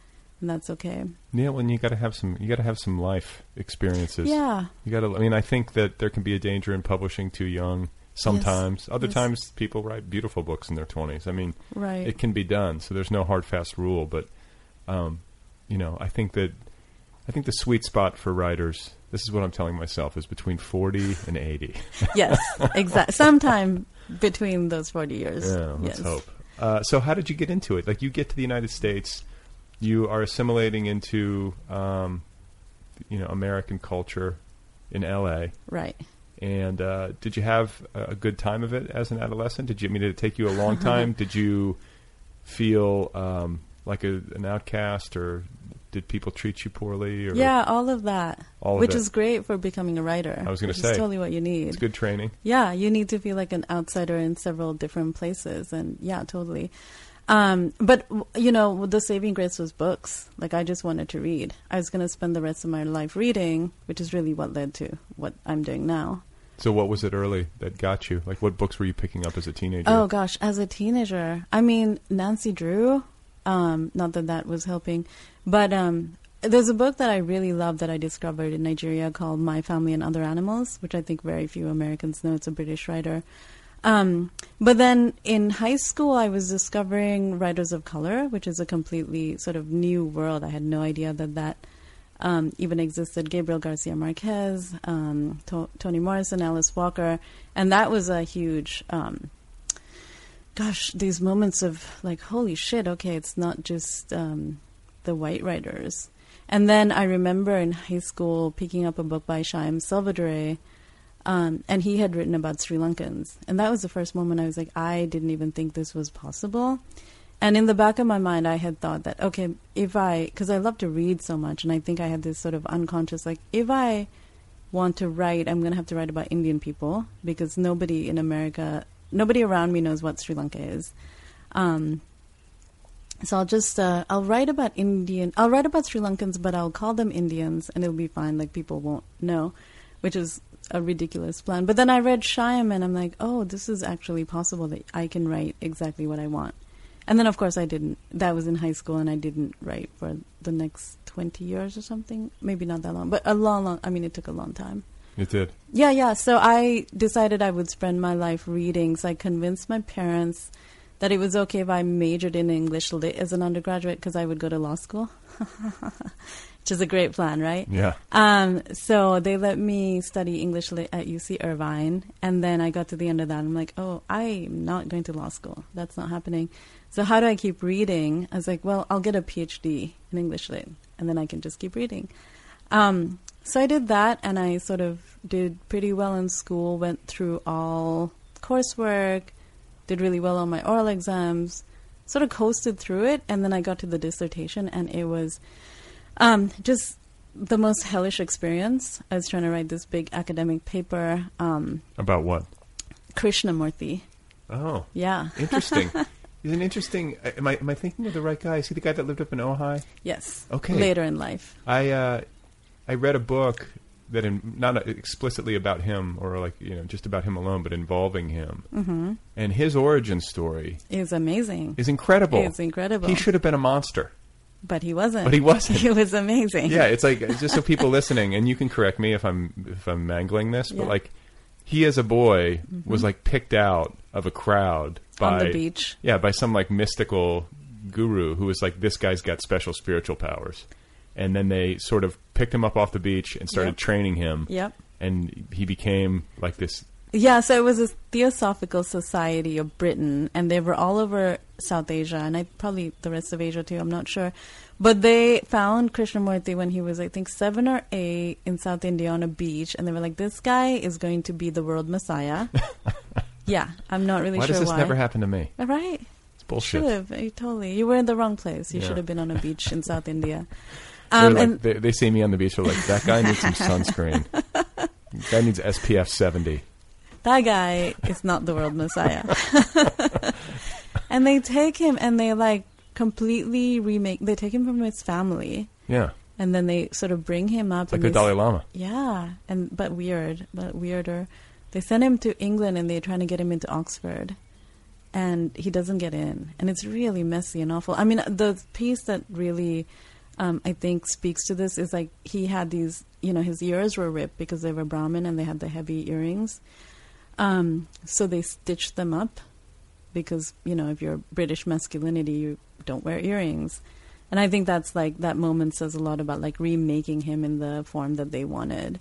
and that's okay. Yeah, well, and you got to have some. You got to have some life experiences. Yeah, You got to. I mean, I think that there can be a danger in publishing too young. Sometimes, other Yes. times, people write beautiful books in their twenties. I mean, right. it can be done. So there's no hard fast rule, but um, you know, I think that I think the sweet spot for writers. This is what I'm telling myself is between 40 and 80. yes, exactly. Sometime between those 40 years. Yeah, let's yes. hope. Uh, so, how did you get into it? Like, you get to the United States, you are assimilating into, um, you know, American culture in L.A. Right. And uh, did you have a good time of it as an adolescent? Did you I mean did it take you a long time? did you feel um, like a, an outcast, or did people treat you poorly? Or Yeah, all of that, All of which it. is great for becoming a writer. I was gonna say, is totally what you need. it's good training. Yeah, you need to feel like an outsider in several different places, and yeah, totally. Um, but you know, the saving grace was books. Like I just wanted to read. I was going to spend the rest of my life reading, which is really what led to what I'm doing now. So, what was it early that got you? Like, what books were you picking up as a teenager? Oh gosh, as a teenager, I mean Nancy Drew. Um, not that that was helping, but um, there's a book that I really love that I discovered in Nigeria called My Family and Other Animals, which I think very few Americans know. It's a British writer. Um, but then in high school, I was discovering writers of color, which is a completely sort of new world. I had no idea that that um, even existed. Gabriel Garcia Marquez, um, to- Toni Morrison, Alice Walker, and that was a huge. Um, gosh, these moments of like, holy shit! Okay, it's not just um, the white writers. And then I remember in high school picking up a book by Shyam Selvadurai, um, and he had written about Sri Lankans. And that was the first moment I was like, I didn't even think this was possible. And in the back of my mind, I had thought that, okay, if I, because I love to read so much, and I think I had this sort of unconscious, like, if I want to write, I'm going to have to write about Indian people, because nobody in America, nobody around me knows what Sri Lanka is. Um, so I'll just uh, I'll write about Indian. I'll write about Sri Lankans, but I'll call them Indians, and it'll be fine. Like people won't know, which is a ridiculous plan. But then I read Shyam and I'm like, oh, this is actually possible that I can write exactly what I want. And then, of course, I didn't. That was in high school, and I didn't write for the next 20 years or something. Maybe not that long, but a long, long. I mean, it took a long time. It did. Yeah, yeah. So I decided I would spend my life reading. So I convinced my parents that it was okay if I majored in English lit as an undergraduate because I would go to law school, which is a great plan, right? Yeah. Um, so they let me study English lit at UC Irvine, and then I got to the end of that. I'm like, oh, I'm not going to law school. That's not happening. So how do I keep reading? I was like, well, I'll get a PhD in English lit, and then I can just keep reading. Um, so I did that, and I sort of did pretty well in school. Went through all coursework, did really well on my oral exams, sort of coasted through it, and then I got to the dissertation, and it was um, just the most hellish experience. I was trying to write this big academic paper. Um, About what? Krishnamurti. Oh, Yeah. interesting. He's an interesting. Am I am I thinking of the right guy? Is he the guy that lived up in Ojai? Yes. Okay. Later in life. I uh, I read a book that in, not explicitly about him or like you know just about him alone, but involving him. Mm-hmm. And his origin story is amazing. is incredible. It's incredible. He should have been a monster. But he wasn't. But he wasn't. He was amazing. Yeah, it's like just so people listening, and you can correct me if I'm if I'm mangling this, but Yeah. Mm-hmm. like he as a boy was like picked out of a crowd by On the beach. Yeah, by some like mystical guru who was like, this guy's got special spiritual powers, and then they sort of picked him up off the beach and started Yep. training him. Yep. and he became like this. Yeah, so it was a Theosophical Society of Britain, and they were all over South Asia, and I probably the rest of Asia too. I'm not sure, but they found Krishnamurti when he was, I think, seven or eight in South India on a beach, and they were like, "This guy is going to be the world messiah." yeah, I'm not really sure. why sure does this why. never happen to me? All right, It's bullshit. should have you totally. You were in the wrong place. You Yeah. should have been on a beach in South India. Um, like, and they, they see me on the beach. They're like, that guy needs some sunscreen. that needs SPF 70. That guy is not the world messiah. and they take him and they like completely remake. They take him from his family Yeah, and then they sort of bring him up. like the Dalai Lama. Yeah, and but weird, but weirder. They send him to England and they're trying to get him into Oxford, and he doesn't get in, and it's really messy and awful. I mean, the piece that really, um, I think, speaks to this is like he had these, you know, his ears were ripped because they were Brahmin and they had the heavy earrings, um, so they stitched them up because you know if you're British masculinity, you don't wear earrings. And I think that's like that moment says a lot about like remaking him in the form that they wanted.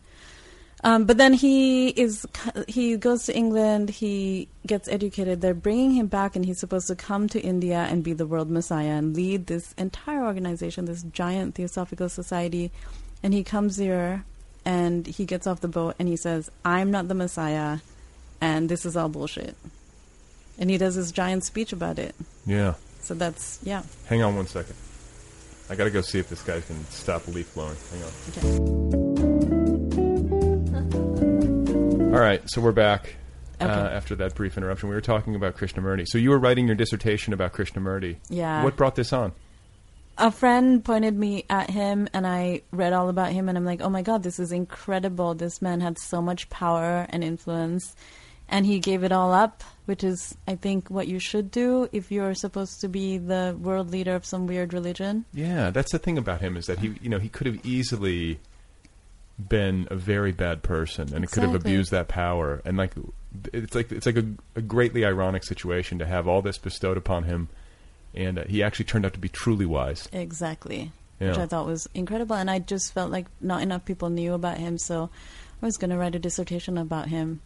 Um, but then he is he goes to England. He gets educated. They're bringing him back, and he's supposed to come to India and be the world messiah and lead this entire organization, this giant theosophical society. And he comes here, and he gets off the boat, and he says, "I'm not the messiah, and this is all bullshit." And he does this giant speech about it. Yeah. So that's yeah. Hang on one second. I got to go see if this guy can stop leaf blowing. Hang on. Okay. All right, so we're back uh, after that brief interruption. We were talking about Krishnamurti. So you were writing your dissertation about Krishnamurti. Yeah. What brought this on? a friend pointed me at him and I read all about him and I'm like, "Oh my god, this is incredible. This man had so much power and influence and he gave it all up, which is I think what you should do if you're supposed to be the world leader of some weird religion." Yeah, that's the thing about him is that he, you know, he could have easily been a very bad person and could have abused that power. And like, it's like it's like a, a greatly ironic situation to have all this bestowed upon him, and uh, he actually turned out to be truly wise. Exactly. Which I thought was incredible and I just felt like not enough people knew about him, so I was going to write a dissertation about him.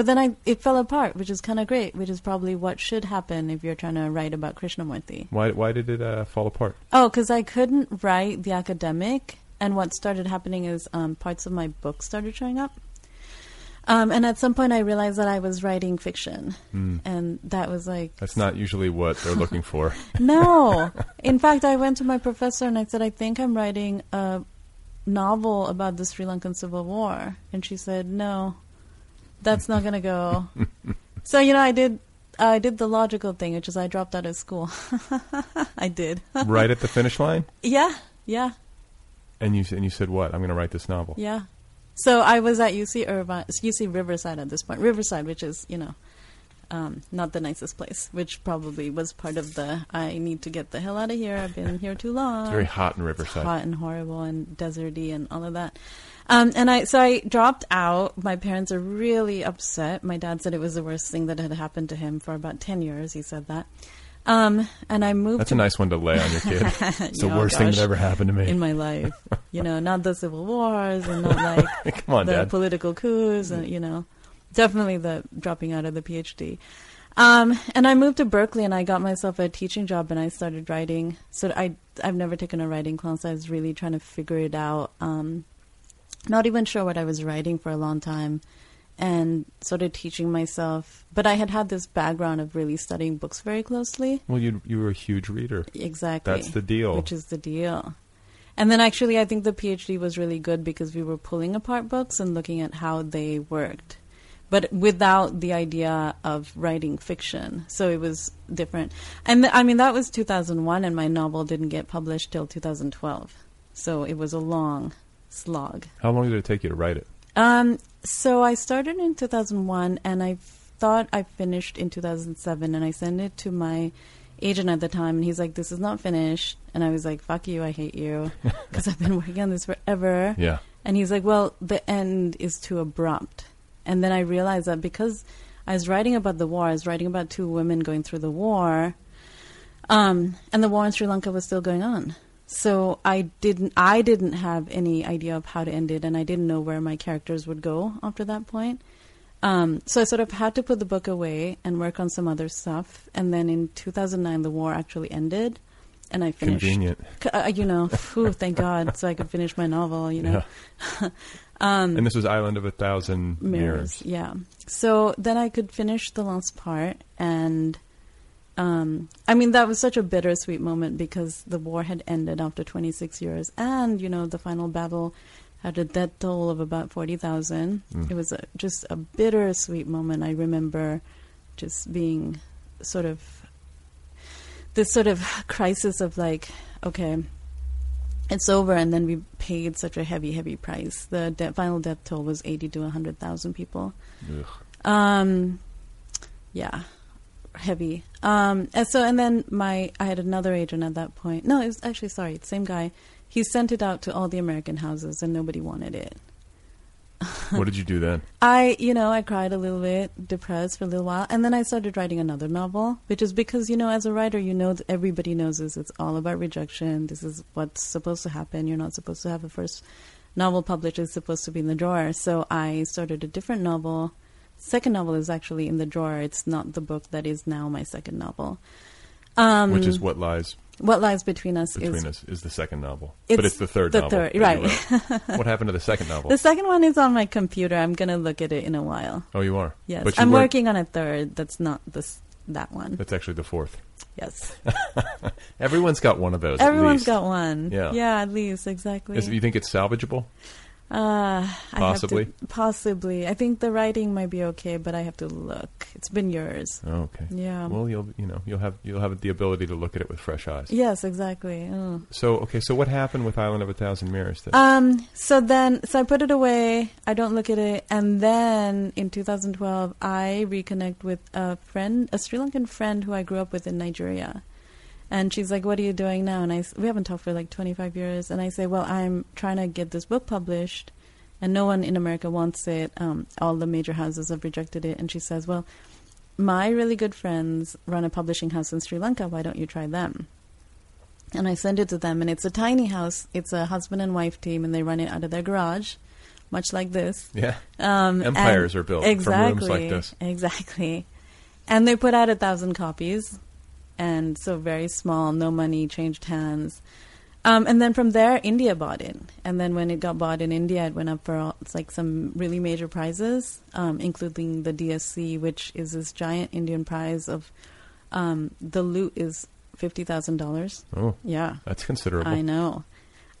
But then I it fell apart, which is kind of great, which is probably what should happen if you're trying to write about Krishnamurti. Why why did it uh, fall apart? Oh, because I couldn't write the academic, and what started happening is um, parts of my book started showing up. Um, and at some point, I realized that I was writing fiction, and that was like That's not usually what they're looking for. no. In fact, I went to my professor and I said, "I think I'm writing a novel about the Sri Lankan Civil War," and she said, "No, that's not going to go." so you know, I did. I did the logical thing, which is I dropped out of school. I did. right at the finish line, yeah, yeah, and you and you said what? I'm going to write this novel. yeah. So I was at UC Irvine, UC Riverside at this point. Riverside, which is you know, um, not the nicest place, which probably was part of the I need to get the hell out of here. I've been here too long. It's very hot in Riverside. hot and horrible and deserty and all of that. Um, and I so I dropped out. My parents are really upset. My dad said it was the worst thing that had happened to him for about ten years. He said that. Um, and I moved. That's a nice one to lay on your kid. It's the oh worst thing that ever happened to me. in my life. you know, not the civil wars and not like Come on, the Dad. political coups, and you know, definitely the dropping out of the PhD. Um, and I moved to Berkeley, and I got myself a teaching job, and I started writing. So I I've never taken a writing class. I was really trying to figure it out. Um, not even sure what I was writing for a long time, and sort of teaching myself. But I had had this background of really studying books very closely. well, you you were a huge reader. Exactly. That's the deal. Which is the deal. And then actually, I think the PhD was really good because we were pulling apart books and looking at how they worked, but without the idea of writing fiction. So it was different. And th- I mean, that was 2001, and my novel didn't get published till 2012. So it was a long slog. How long did it take you to write it? Um, so I started in 2001, and I thought I finished in 2007, and I sent it to my agent at the time, and he's like, "This is not finished," and I was like, "Fuck you, I hate you," because I've been working on this forever. Yeah. And he's like, "Well, the end is too abrupt," and then I realized that because I was writing about the war, I was writing about two women going through the war, um, and the war in Sri Lanka was still going on. So I didn't I didn't have any idea of how to end it and I didn't know where my characters would go after that point. Um, so I sort of had to put the book away and work on some other stuff. And then in 2009, the war actually ended, and I finished. Convenient. Uh, you know, whew, thank God, so I could finish my novel. You know, um, and this was Island of a Thousand mirrors. Mirrors. Yeah. So then I could finish the last part, and um, I mean that was such a bittersweet moment because the war had ended after 26 years, and you know the final battle had a death toll of about 40,000. Mm. It was a, just a bittersweet moment. I remember just being sort of this sort of crisis of like, okay, it's over, and then we paid such a heavy, heavy price. The de- final death toll was 80 to 100,000 people. Um, yeah, heavy. Um, and so and then my I had another agent at that point. No, it was actually sorry, same guy. He sent it out to all the American houses, and nobody wanted it. What did you do then? I, you know, I cried a little bit, depressed for a little while, and then I started writing another novel, which is because, you know, as a writer, you know, everybody knows this. It's all about rejection. This is what's supposed to happen. You're not supposed to have a first novel published. It's supposed to be in the drawer. So I started a different novel. Second novel is actually in the drawer. It's not the book that is now my second novel. Um, Which is what lies What Lies Between Us between is us is the second novel, It's but it's the third the novel. third, right. what happened to the second novel? the second one is on my computer. I'm gonna look at it in a while. oh, you are. Yes, you I'm weren't- working on a third. That's not this that one. That's actually the fourth. Yes, Everyone's got one of those. everyone's got one. Yeah. yeah, at least exactly. Is, you think it's salvageable? Uh, Possibly? I have to, possibly. I think the writing might be okay, but I have to look. It's been years. Oh, okay. Yeah. Well, you'll you know you'll have you'll have the ability to look at it with fresh eyes. Yes, exactly. Oh. So okay, so what happened with Island of a Thousand Mirrors? Then? Um. So then, so I put it away. I don't look at it, and then in 2012, I reconnect with a friend, a Sri Lankan friend who I grew up with in Nigeria, and she's like, "What are you doing now?" And I, we haven't talked for like 25 years, and I say, "Well, I'm trying to get this book published, and no one in America wants it. Um, all the major houses have rejected it." And she says, "Well, my really good friends run a publishing house in Sri Lanka. Why don't you try them?" And I send it to them, and it's a tiny house. It's a husband and wife team, and they run it out of their garage, much like this. yeah. Um, Empires are built from rooms exactly, like this. Exactly. And they put out a thousand copies, and so very small, no money, changed hands. Um, and then from there, India bought it. And then when it got bought in India, it went up for all, it's like some really major prizes, um, including the DSC, which is this giant Indian prize of um, the loot is fifty thousand dollars. Oh, Yeah, that's considerable. I know.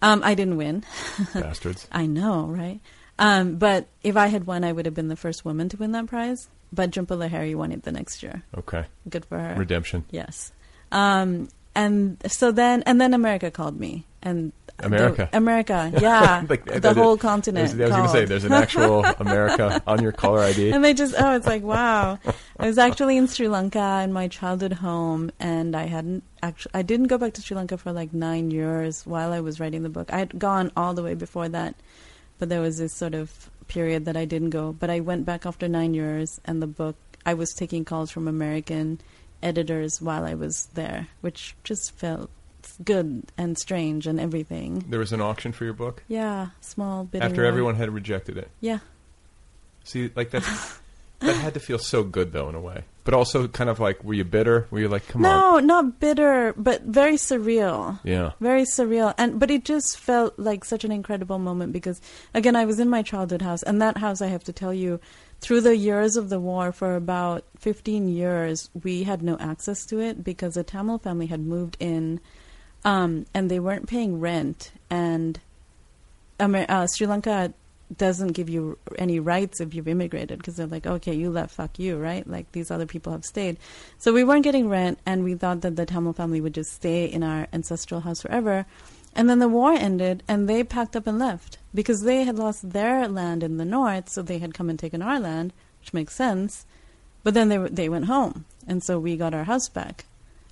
Um, I didn't win. Bastards. I know, right? Um, but if I had won, I would have been the first woman to win that prize. But Jhumpa Lahiri won it the next year. Okay. Good for her. Redemption. Yes. Um, and so then, and then America called me, and America. the- America, yeah, Like, the whole there's- continent. I was going to say, there's an actual America on your caller ID. and they just oh it's like wow i was actually in sri lanka in my childhood home and i hadn't actually i didn't go back to sri lanka for like nine years while i was writing the book i had gone all the way before that but there was this sort of period that i didn't go but i went back after nine years and the book i was taking calls from american editors while i was there which just felt good and strange and everything. There was an auction for your book? Yeah small bit after everyone had rejected it. yeah. See, like that's that had to feel so good though in a way, but also kind of like, were you bitter? Were you like, come on? no not bitter but very surreal Yeah. very surreal and but it just felt like such an incredible moment because again i was in my childhood house and that house i have to tell you through the years of the war for about 15 years we had no access to it because a tamil family had moved in um, and they weren't paying rent and uh, sri lanka doesn't give you any rights if you've immigrated because they're like, okay, you left, fuck you, right? Like these other people have stayed. So we weren't getting rent, and we thought that the Tamil family would just stay in our ancestral house forever. And then the war ended, and they packed up and left because they had lost their land in the north, so they had come and taken our land, which makes sense. But then they they went home, and so we got our house back.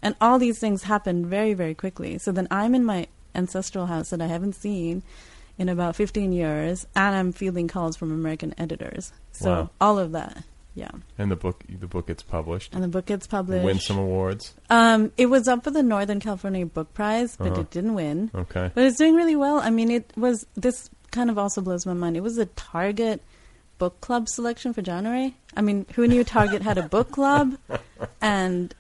And all these things happened very, very quickly. So then I'm in my ancestral house that I haven't seen in about 15 years, and I'm fielding calls from American editors. So Wow. all of that, yeah. And the book, the book gets published, And the book gets published. win some awards. Um, it was up for the Northern California Book Prize, but Uh-huh. it didn't win. Okay. But it's doing really well. I mean, it was this kind of also blows my mind. It was a Target book club selection for January. I mean, who knew Target had a book club? And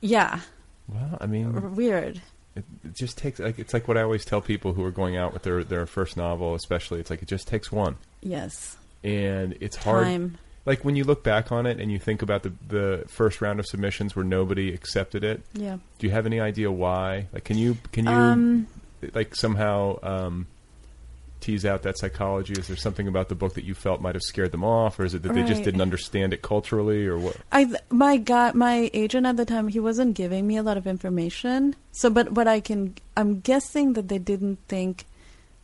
yeah, Well, I mean, weird. It, it just takes like it's like what I always tell people who are going out with their their first novel, especially. It's like it just takes one, Yes, and it's hard. time. Like when you look back on it and you think about the the first round of submissions where nobody accepted it. Yeah. Do you have any idea why? Like, can you can you Um, like somehow um, tease out that psychology? Is there something about the book that you felt might have scared them off, or is it that they just didn't understand it culturally, or what? I my guy my agent at the time he wasn't giving me a lot of information. So but what I can I'm guessing that they didn't think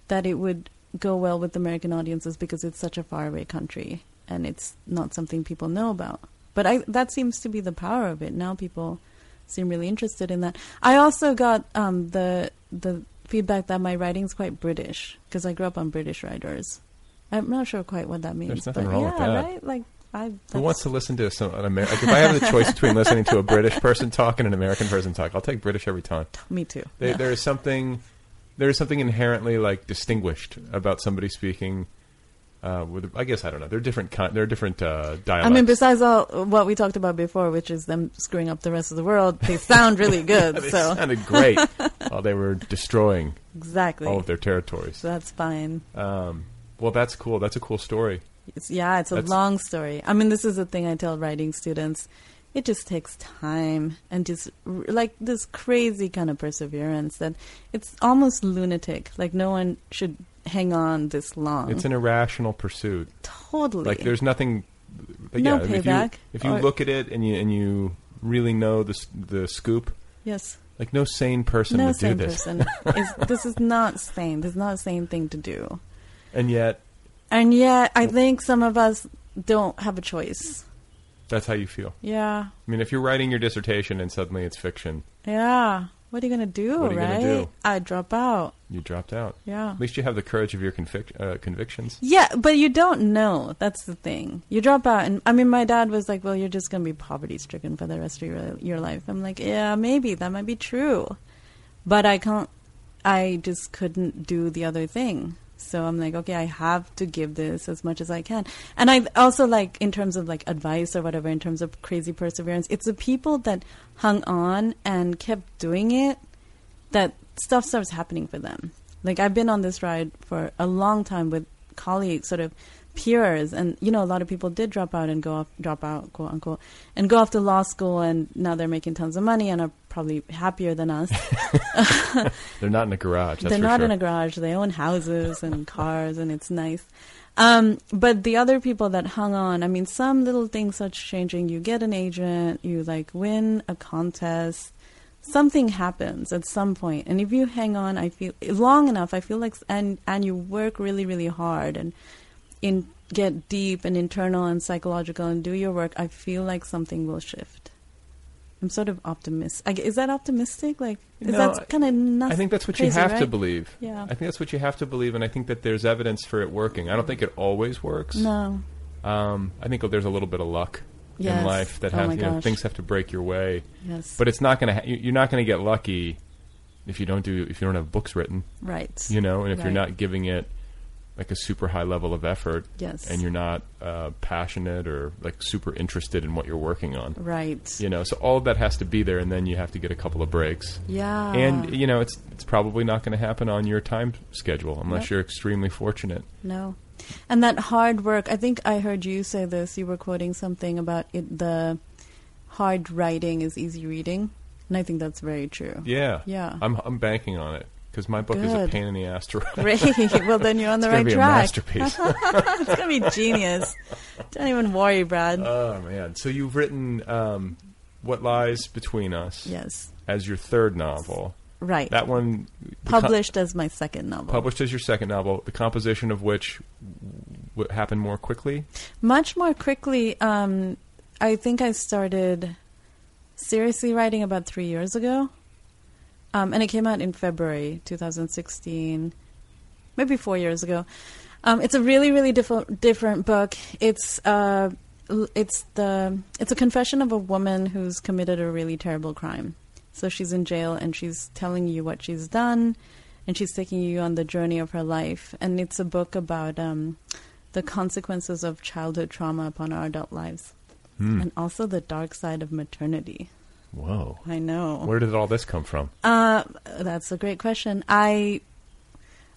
that it would go well with American audiences because it's such a faraway country and it's not something people know about. But I that seems to be the power of it. Now people seem really interested in that. I also got um, the the feedback that my writing's quite British because I grew up on British writers. I'm not sure quite what that means. There's nothing but wrong yeah, with that. right? Like I Who wants to listen to some an Amer- like if I have the choice between listening to a British person talk and an American person talk, I'll take British every time. Me too. They, Yeah. There is something there is something inherently like distinguished about somebody speaking. Uh, with I guess I don't know. They're different. Con- they're different uh, dialects. I mean, besides all what we talked about before, which is them screwing up the rest of the world, they sound really good. they so sounded great while they were destroying exactly, all of their territories. so that's fine. Um, well, that's cool. That's a cool story. It's, yeah, it's a That's- long story. I mean, this is the thing I tell writing students. It just takes time and just like this crazy kind of perseverance that it's almost lunatic. Like no one should hang on this long. It's an irrational pursuit. totally Like there's nothing. Like, No yeah, if you, payback, if you look at it and you and you really know the the scoop, yes. like no sane person No would do sane this. person. is, this is not sane. This is not a sane thing to do. And yet, And yet, I think some of us don't have a choice. That's how you feel. Yeah, I mean, if you're writing your dissertation and suddenly it's fiction, yeah. What are you gonna do, What are you right? gonna do? I drop out. you dropped out. Yeah. At least you have the courage of your convic- uh, convictions. Yeah, but you don't know. That's the thing. You drop out, and I mean, my dad was like, "Well, you're just gonna be poverty stricken for the rest of your your life." I'm like, "Yeah, maybe that might be true," but I can't. I just couldn't do the other thing. So I'm like, okay, I have to give this as much as I can. And I also like, in terms of like advice or whatever, in terms of crazy perseverance, it's the people that hung on and kept doing it that stuff starts happening for them. Like I've been on this ride for a long time with colleagues, sort of peers, and you know, a lot of people did drop out and go off, drop out, quote unquote, and go off to law school, and now they're making tons of money and are probably happier than us. They're not in a garage. That's they're not sure. in a garage; they own houses and cars, and it's nice. Um, but the other people that hung on, I mean, some little things starts changing. You get an agent, you like win a contest, something happens at some point, and if you hang on, I feel long enough, I feel like, and and you work really, really hard and in get deep and internal and psychological and do your work, I feel like something will shift. I'm sort of optimistic. Is that optimistic? Like, is No, that kind of nothing? I think that's what you crazy, have to believe. Yeah. I think that's what you have to believe, and I think that there's evidence for it working. I don't think it always works. No. Um, I think there's a little bit of luck Yes. in life that Oh has you know, things have to break your way. Yes. But it's not going to. Ha- you- you're not going to get lucky if you don't do if you don't have books written. Right. You know, and if you're not giving it like a super high level of effort. Yes. And you're not uh, passionate or like super interested in what you're working on. Right. You know, so all of that has to be there, and then you have to get a couple of breaks. Yeah. And you know, it's it's probably not going to happen on your time schedule unless Yep. you're extremely fortunate. No. And that hard work, I think I heard you say this. You were quoting something about it, the hard writing is easy reading. And I think that's very true. Yeah. Yeah. I'm I'm banking on it because my book is a pain in the ass to write. Great. Well, then you're on the It's gonna right be a track. masterpiece. it's going to be genius. Don't even worry, Brad. Oh man! So you've written um, "What Lies Between Us" Yes. as your third novel. Right. That one Published as my second novel. published as your second novel. The composition of which w- happened more quickly. Much more quickly. Um, I think I started seriously writing about three years ago. Um, and it came out in February 2016, maybe four years ago. Um, it's a really, really diff- different book. It's uh, it's the it's a confession of a woman who's committed a really terrible crime. So she's in jail and she's telling you what she's done, and she's taking you on the journey of her life. And it's a book about um, the consequences of childhood trauma upon our adult lives, Hmm. and also the dark side of maternity. Whoa! I know. Where did all this come from? Uh, that's a great question. I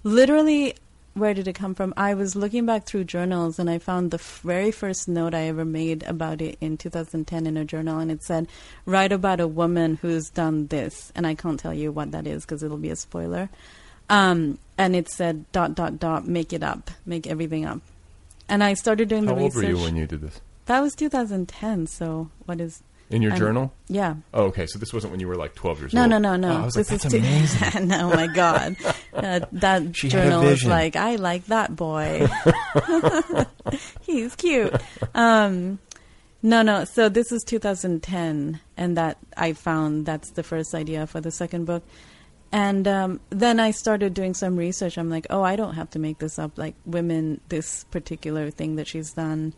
literally, where did it come from? I was looking back through journals and I found the f- very first note I ever made about it in 2010 in a journal, and it said, "Write about a woman who's done this," and I can't tell you what that is because it'll be a spoiler. Um, and it said, "Dot dot dot, make it up, make everything up." And I started doing How the old research. were you when you did this? That was 2010. So what is In your I'm- journal? Yeah. Oh, okay. So this wasn't when you were like 12 years No, old. no, no, no. Oh, I was like, this that's is amazing. no, my God, uh, that She journal is like, I like that boy. He's cute. Um, no, no. So this is 2010, and that I found that's the first idea for the second book. And um, then I started doing some research. I'm like, oh, I don't have to make this up. Like women, this particular thing that she's done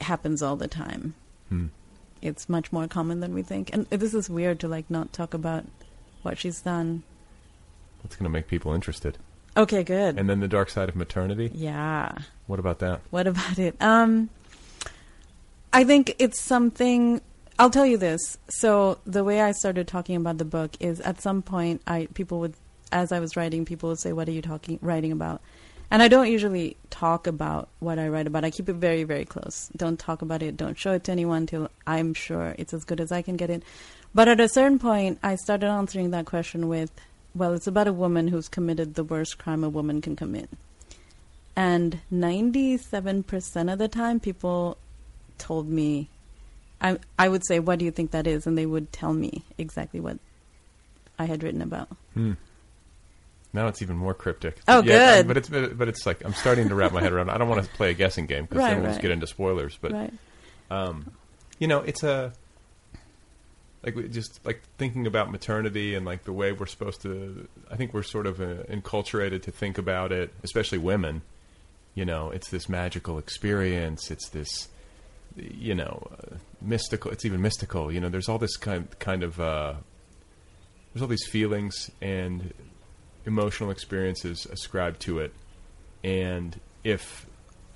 happens all the time Hmm. It's much more common than we think. And this is weird to like not talk about what she's done. It's going to make people interested. Okay, good. And then the dark side of maternity. yeah. What about that? What about it? Um I think it's something I'll tell you this. So the way I started talking about the book is at some point I people would as I was writing people would say what are you talking writing about? And I don't usually talk about what I write about. I keep it very very close. Don't talk about it, don't show it to anyone till I'm sure it's as good as I can get it. But at a certain point I started answering that question with well, it's about a woman who's committed the worst crime a woman can commit. And 97% of the time, people told me, I, I would say, What do you think that is? And they would tell me exactly what I had written about. Hmm. Now it's even more cryptic. Oh, Yeah, good. But it's but it's like I'm starting to wrap my head around. I don't want to play a guessing game because Right, then we'll just get into spoilers. But Right. um, you know, it's a like just like thinking about maternity and like the way we're supposed to. I think we're sort of uh, enculturated to think about it, especially women. You know, it's this magical experience. It's this, you know, uh, mystical. It's even mystical. You know, there's all this kind kind of. Uh, there's all these feelings and emotional experiences ascribed to it. And if,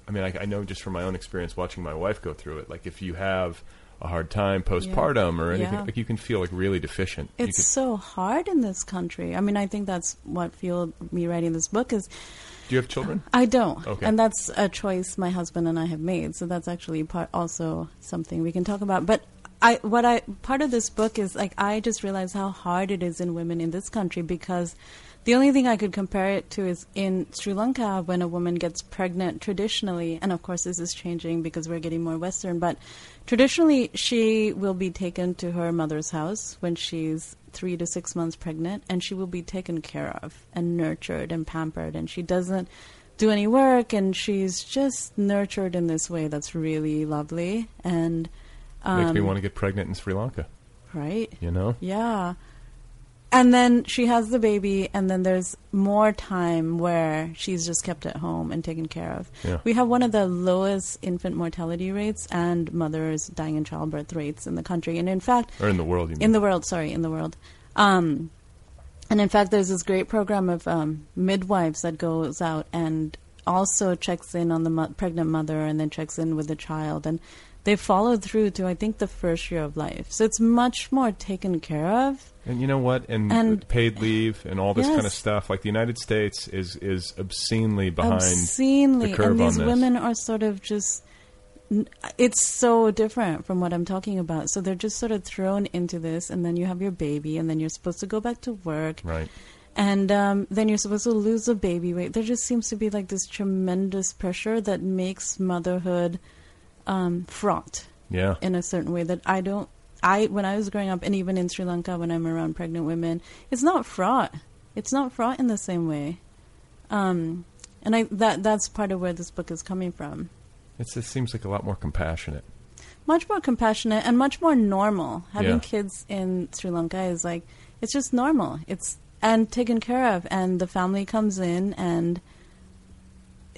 I mean, I, I know just from my own experience watching my wife go through it, like if you have a hard time postpartum or anything, Yeah. like you can feel like really deficient. It's can- so hard in this country. I mean, I think that's what fueled me writing this book is do you have children? I don't. Okay. And that's a choice my husband and I have made. So that's actually part also something we can talk about. But I what I part of this book is like I just realized how hard it is in women in this country because the only thing I could compare it to is in Sri Lanka when a woman gets pregnant traditionally and of course this is changing because we're getting more western but traditionally she will be taken to her mother's house when she's three to six months pregnant, and she will be taken care of and nurtured and pampered, and she doesn't do any work, and she's just nurtured in this way that's really lovely and um, Makes me want to get pregnant in Sri Lanka. right. You know? Yeah. And then she has the baby, and then there's more time where she's just kept at home and taken care of. Yeah. We have one of the lowest infant mortality rates and mothers dying in childbirth rates in the country. And in fact, Or in the world, you mean? in the world, sorry, in the world. Um, and in fact, there's this great program of um, midwives that goes out and also checks in on the mo- pregnant mother and then checks in with the child. And they followed through to, I think, the first year of life. So it's much more taken care of. And you know what? And, And- paid leave and all this kind of stuff. Like the United States is is obscenely behind obscenely, the curve and these on this. women are sort of just it's so different from what I'm talking about. So they're just sort of thrown into this, and then you have your baby, and then you're supposed to go back to work, Right. and um, then you're supposed to lose the baby weight. There just seems to be like this tremendous pressure that makes motherhood um, fraught Yeah. in a certain way that I don't. I when I was growing up, and even in Sri Lanka, when I'm around pregnant women, it's not fraught. It's not fraught in the same way. Um, and I that that's part of where this book is coming from. It's, it seems like a lot more compassionate. Much more compassionate and much more normal. Having Yeah. kids in Sri Lanka is like it's just normal. It's and taken care of, and the family comes in and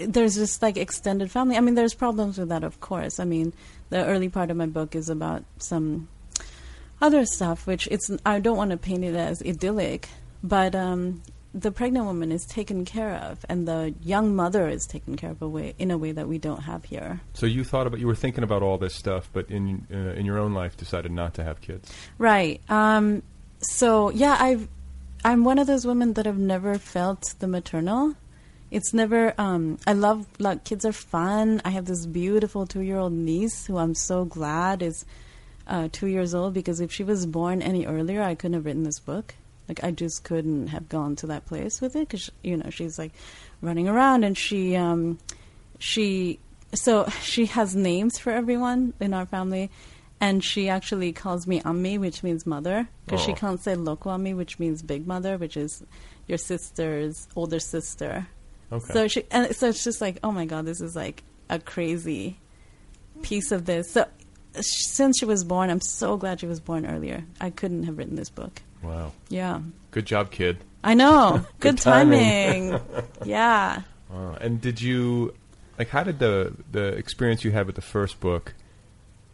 there's just like extended family. I mean, there's problems with that, of course. I mean, the early part of my book is about some other stuff, which it's I don't want to paint it as idyllic, but um, the pregnant woman is taken care of, and the young mother is taken care of a way in a way that we don't have here. So you thought about you were thinking about all this stuff, but in uh, in your own life decided not to have kids. Right. Um, so yeah, I've I'm one of those women that have never felt the maternal. It's never. Um, I love like kids are fun. I have this beautiful two year old niece who I'm so glad is uh, two years old because if she was born any earlier, I couldn't have written this book. Like I just couldn't have gone to that place with it because you know she's like running around and she um, she so she has names for everyone in our family and she actually calls me Ammi, which means mother, because she Oh. can't say Loko Ammi, which means big mother, which is your sister's older sister. Okay. So she and so it's just like, oh my god, this is like a crazy piece of this. So since she was born, I'm so glad she was born earlier. I couldn't have written this book. Wow. Yeah, Good job, kid. I know. Good Good, timing. timing. yeah. Wow. And did you like how did the the experience you had with the first book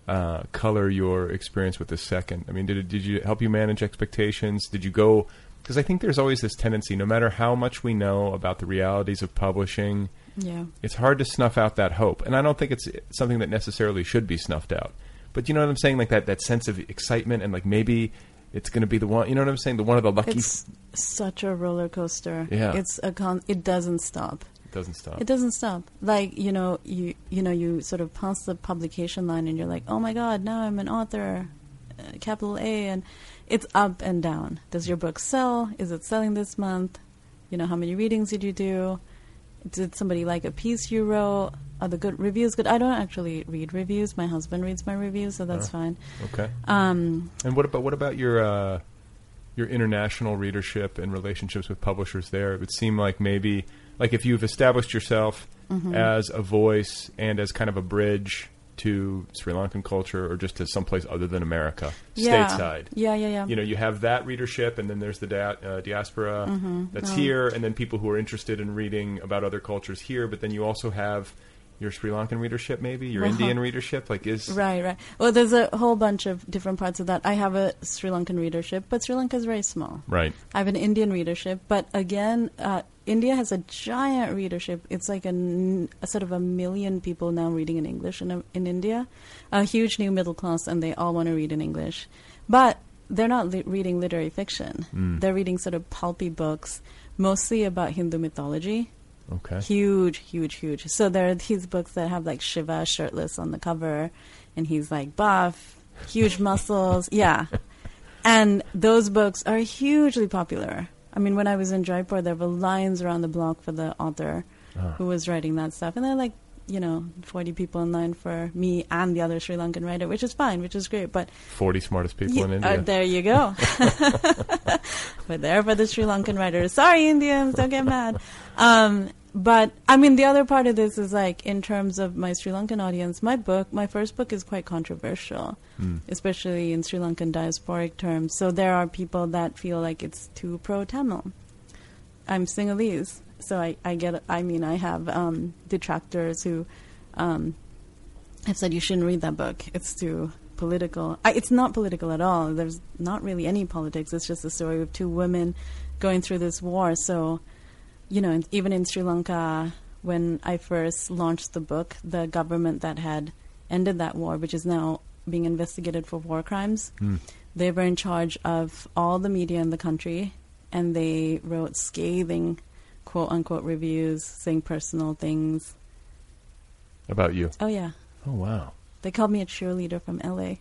uh, color your experience with the second? I mean, did it, did you help you manage expectations? Did you go because I think there's always this tendency, no matter how much we know about the realities of publishing, Yeah. it's hard to snuff out that hope. And I don't think it's something that necessarily should be snuffed out. But you know what I'm saying? Like that, that sense of excitement and like maybe it's going to be the one. You know what I'm saying? The one of the lucky. It's such a roller coaster. Yeah. It's a con- it doesn't stop. It doesn't stop. It doesn't stop. Like you know, you you know, you sort of pass the publication line, and you're like, oh my god, now I'm an author, uh, capital A, and it's up and down. Does your book sell? Is it selling this month? You know, how many readings did you do? Did somebody like a piece you wrote? Are the good reviews good? I don't actually read reviews. My husband reads my reviews, so that's Oh. fine. Okay. Um, And what about what about your uh, your international readership and relationships with publishers there? It would seem like maybe like if you've established yourself Mhm. as a voice and as kind of a bridge to Sri Lankan culture or just to someplace other than America, Yeah. stateside. Yeah, yeah, yeah. You know, you have that readership, and then there's the dia- uh, diaspora Mhm. that's Oh. here, and then people who are interested in reading about other cultures here. But then you also have your Sri Lankan readership, maybe your Uh-huh. Indian readership. Like, is Right, right. Well, there's a whole bunch of different parts of that. I have a Sri Lankan readership, but Sri Lanka is very small. Right. I have an Indian readership, but again, uh, India has a giant readership. It's like a, n- a sort of a million people now reading in English in, in India, a huge new middle class, and they all want to read in English. But they're not li- reading literary fiction. Mm. They're reading sort of pulpy books, mostly about Hindu mythology. Okay. Huge, huge, huge. So there are these books that have like Shiva shirtless on the cover, and he's like buff, huge muscles. Yeah. And those books are hugely popular. I mean, when I was in Jaipur, there were lines around the block for the author Ah. who was writing that stuff. And they're like you know, 40 people in line for me and the other Sri Lankan writer, which is fine, which is great. But 40 smartest people Yeah, in uh, India. there you go. We're there for the Sri Lankan writers. Sorry, Indians, don't get mad. Um, but I mean, the other part of this is like in terms of my Sri Lankan audience. My book, my first book, is quite controversial, Hmm. especially in Sri Lankan diasporic terms. So there are people that feel like it's too pro Tamil. I'm Sinhalese, so I, I get. I mean, I have um, detractors who um, have said you shouldn't read that book. It's too political. I, it's not political at all. There's not really any politics. It's just a story of two women going through this war. So, you know, even in Sri Lanka, when I first launched the book, the government that had ended that war, which is now being investigated for war crimes, Hmm. they were in charge of all the media in the country, and they wrote scathing, quote unquote, reviews saying personal things. About you. Oh yeah. Oh, wow. They called me a cheerleader from LA.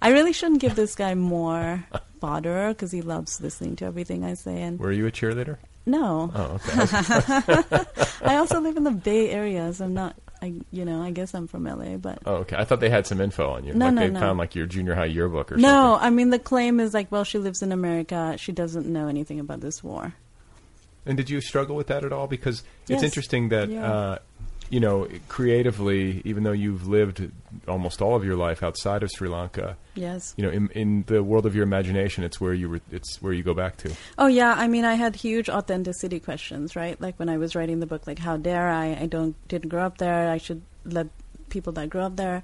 I really shouldn't give this guy more fodder because he loves listening to everything I say. And Were you a cheerleader? no, Oh, okay. I also live in the Bay Area, so I'm not. I you know I guess I'm from LA, but oh, okay. I thought they had some info on you. No, like no, they no. found like your junior high yearbook or no. something. I mean the claim is like, well, she lives in America. She doesn't know anything about this war. And did you struggle with that at all? Because Yes. it's interesting that, Yeah. uh, you know, creatively, even though you've lived almost all of your life outside of Sri Lanka, Yes. you know, in, in the world of your imagination, it's where you were, it's where you go back to. Oh yeah, I mean, I had huge authenticity questions, right? Like when I was writing the book, like how dare I? I don't didn't grow up there. I should let people that grew up there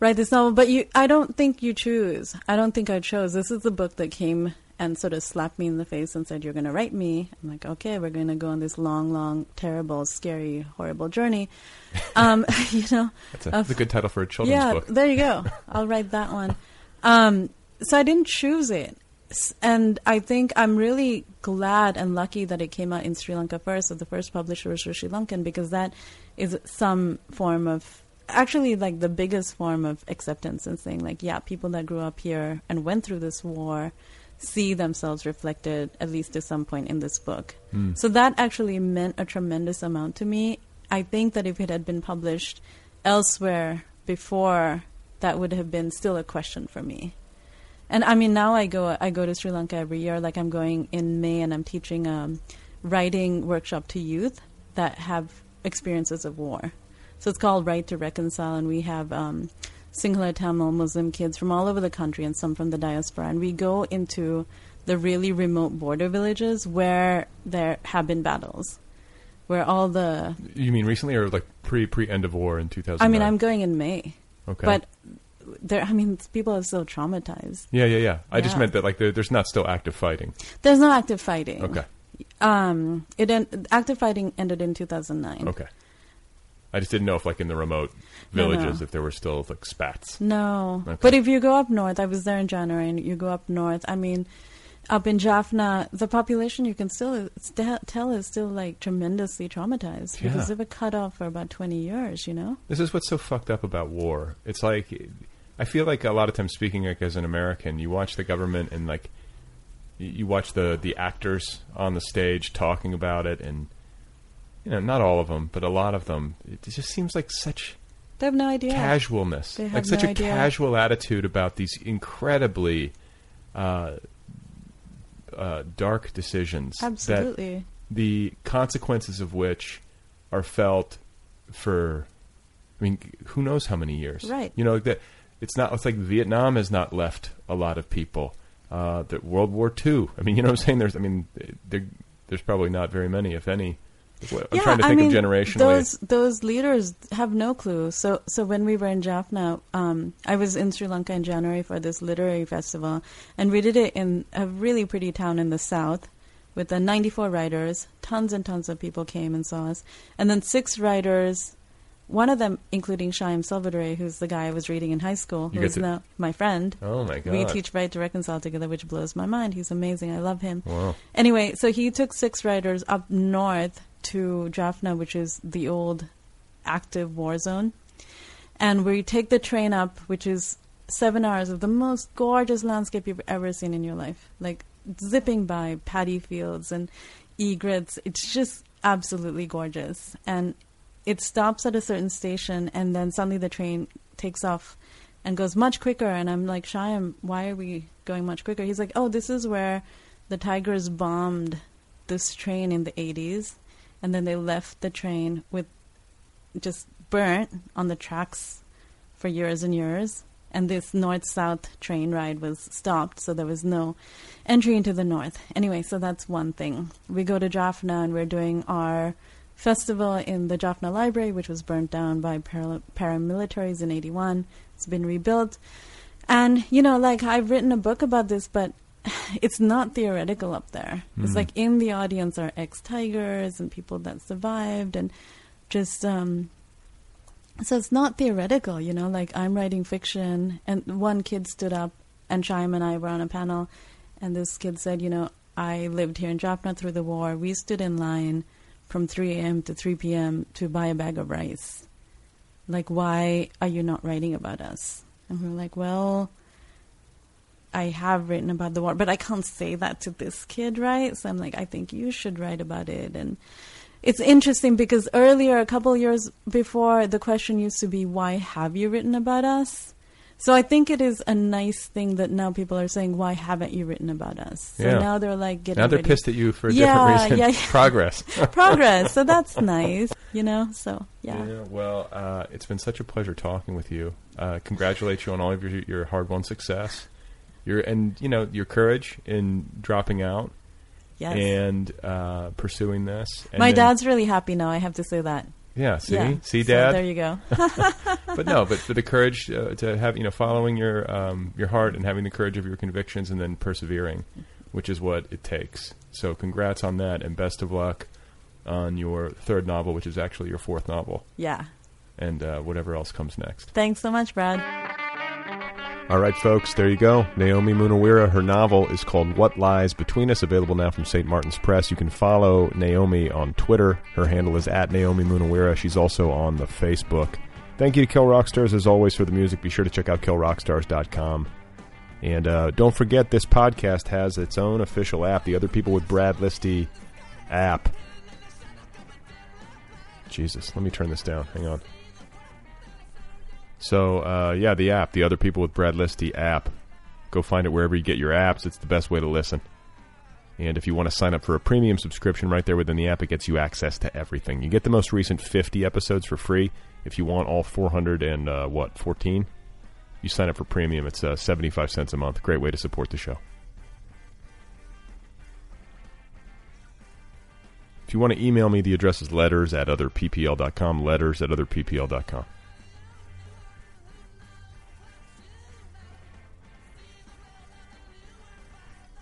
write this novel. But you, I don't think you choose. I don't think I chose. This is the book that came and sort of slapped me in the face and said, "You're going to write me." I'm like, "Okay, we're going to go on this long, long, terrible, scary, horrible journey." Um, you know, That's a, that's a good title for a children's yeah, book. there you go. I'll write that one. Um, so I didn't choose it. And I think I'm really glad and lucky that it came out in Sri Lanka first, that the first publisher was Sri Lankan, because that is some form of, actually, like the biggest form of acceptance and saying, like, yeah, people that grew up here and went through this war see themselves reflected, at least to some point, in this book. Hmm. So that actually meant a tremendous amount to me. I think that if it had been published elsewhere before, that would have been still a question for me. And I mean, now I go I go to Sri Lanka every year. Like I'm going in May, and I'm teaching a writing workshop to youth that have experiences of war. So it's called Right to Reconcile, and we have um, Sinhala Tamil Muslim kids from all over the country and some from the diaspora, and we go into the really remote border villages where there have been battles, where all the You mean recently or like pre pre end of war in 2000? I mean, I'm going in May, okay. but there. I mean, people are still traumatized. yeah, yeah, yeah. I just meant that like there, there's not still active fighting. There's no active fighting. Okay, Um, it en- active fighting ended in 2009. okay. I just didn't know if like in the remote No, no. villages if there were still like spats. No, Okay. but if you go up north, I was there in January, and you go up north. I mean, up in Jaffna, the population you can still st- tell is still like tremendously traumatized because Yeah. they were cut off for about 20 years. You know. This is what's so fucked up about war. It's like I feel like a lot of times speaking like as an American, you watch the government and like you you watch the the actors on the stage talking about it and you know, not all of them, but a lot of them. It just seems like such They have no idea. casualness, They have like such no a idea. casual attitude about these incredibly uh, uh, dark decisions. that Absolutely. the consequences of which are felt for I mean who knows how many years Right. you know that it's not it's like Vietnam has not left a lot of people uh that World War II I mean you know what I'm saying there's I mean there, there's probably not very many if any I'm yeah, trying to I think mean, of generationally Those those leaders have no clue. So so when we were in Jaffna, um, I was in Sri Lanka in January for this literary festival, and we did it in a really pretty town in the south, with the 94 writers. Tons and tons of people came and saw us, and then six writers. One of them, including Shyam Selvadurai, who's the guy I was reading in high school, You who get to- now my friend. oh my god We teach Right to Reconcile together, which blows my mind. He's amazing. I love him. wow Anyway, so he took six writers up north to Jaffna, which is the old active war zone. And we take the train up, which is seven hours of the most gorgeous landscape you've ever seen in your life. Like zipping by paddy fields and egrets. It's just absolutely gorgeous. And it stops at a certain station, and then suddenly the train takes off and goes much quicker. And I'm like, Shyam, why are we going much quicker? He's like, oh, this is where the Tigers bombed this train in the 80s, and then they left the train with just burnt on the tracks for years and years. And this north south train ride was stopped, so there was no entry into the north. Anyway, so that's one thing. We go to Jaffna and we're doing our festival in the Jaffna Library, which was burnt down by para- paramilitaries in 81. It's been rebuilt. And, you know, like I've written a book about this, but it's not theoretical up there. Mm. It's like in the audience are ex tigers and people that survived and just um so it's not theoretical, you know, like I'm writing fiction and one kid stood up and Shyam and I were on a panel and this kid said, you know, I lived here in Jaffna through the war. We stood in line from 3 a.m. to 3 p.m. to buy a bag of rice. Like, why are you not writing about us? And we're like, well, I have written about the war, but I can't say that to this kid, right? So I'm like, I think you should write about it. And it's interesting because earlier, a couple years before, the question used to be, why have you written about us? So I think it is a nice thing that now people are saying, "Why haven't you written about us?" So yeah. now they're like getting. Now they're ready. pissed at you for a yeah, different reason. Yeah, yeah. Progress. Progress. So that's nice, you know. So yeah. yeah well, uh, it's been such a pleasure talking with you. Uh, congratulate you on all of your your hard won success. Your and you know your courage in dropping out. Yes. And uh, pursuing this. And My then, dad's really happy now. I have to say that. Yeah. See. Yeah. See, So Dad. there you go. but no, but for the courage uh, to have you know following your um, your heart and having the courage of your convictions and then persevering, which is what it takes. So congrats on that and best of luck on your third novel, which is actually your fourth novel, yeah. and uh, whatever else comes next. Thanks so much, Brad. All right, folks, there you go. Nayomi Munaweera. Her novel is called What Lies Between Us, available now from St. Martin's Press. You can follow Nayomi on Twitter. Her handle is at Nayomi Munaweera. She's also on the Facebook. Thank you to Kill Rock Stars, as always, for the music. Be sure to check out killrockstars.com. And uh, don't forget, this podcast has its own official app, the Other People with Brad Listi app. Jesus, let me turn this down. Hang on. So, uh, yeah, the app, the Other People with Brad Listi app. Go find it wherever you get your apps. It's the best way to listen. And if you want to sign up for a premium subscription right there within the app, it gets you access to everything. You get the most recent 50 episodes for free. If you want all 400 and uh, what, 14? You sign up for premium. It's uh, 75 cents a month. Great way to support the show. If you want to email me, the address is letters at otherppl.com. Letters at otherppl.com.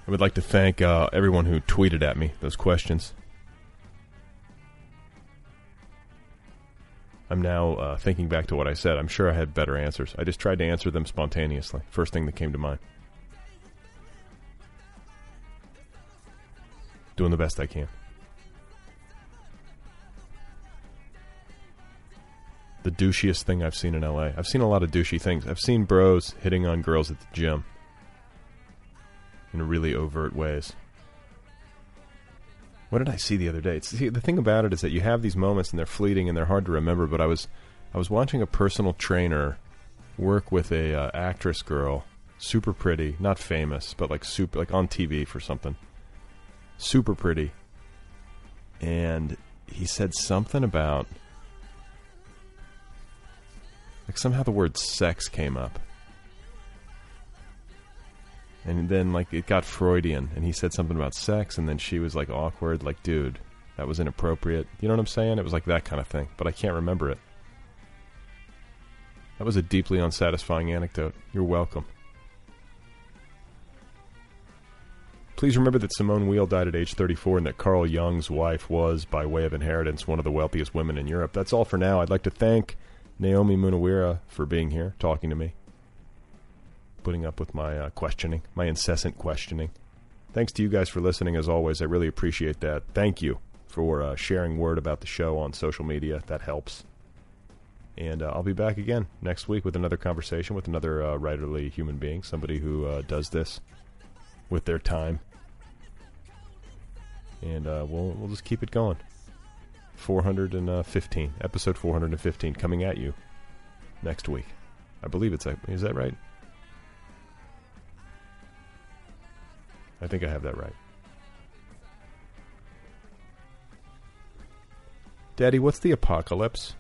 I would like to thank uh, everyone who tweeted at me those questions. I'm now uh, thinking back to what I said. I'm sure I had better answers. I just tried to answer them spontaneously. First thing that came to mind. Doing the best I can. The douchiest thing I've seen in LA. I've seen a lot of douchey things. I've seen bros hitting on girls at the gym in really overt ways. What did I see the other day? See, the thing about it is that you have these moments and they're fleeting and they're hard to remember. But I was, I was watching a personal trainer work with a uh, actress girl, super pretty, not famous, but like super, like on TV for something, super pretty. And he said something about, like somehow the word sex came up and then like it got Freudian, and he said something about sex, and then she was like awkward, like dude, that was inappropriate. You know what I'm saying? It was like that kind of thing, but I can't remember it. That was a deeply unsatisfying anecdote. You're welcome. Please remember that Simone Weil died at age 34 and that Carl Jung's wife was, by way of inheritance, one of the wealthiest women in Europe. That's all for now. I'd like to thank Nayomi Munaweera for being here, talking to me putting up with my uh, questioning, my incessant questioning. Thanks to you guys for listening, as always. I really appreciate that. Thank you for uh, sharing word about the show on social media. That helps. And uh, I'll be back again next week with another conversation with another uh, writerly human being, somebody who uh, does this with their time. And we'll we'll just keep it going. 415, episode 415, coming at you next week. I believe it's is that right? I think I have that right. Daddy, what's the apocalypse?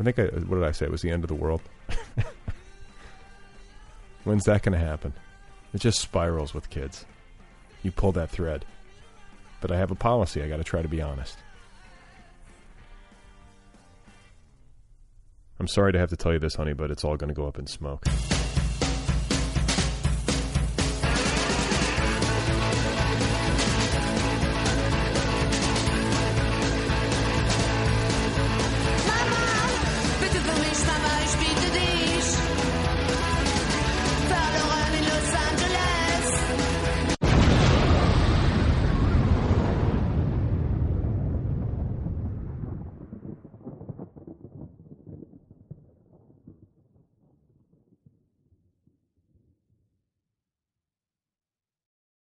I think I what did I say? It was the end of the world. When's that going to happen? It just spirals with kids. You pull that thread. But I have a policy. I got to try to be honest. I'm sorry to have to tell you this, honey, but it's all going to go up in smoke.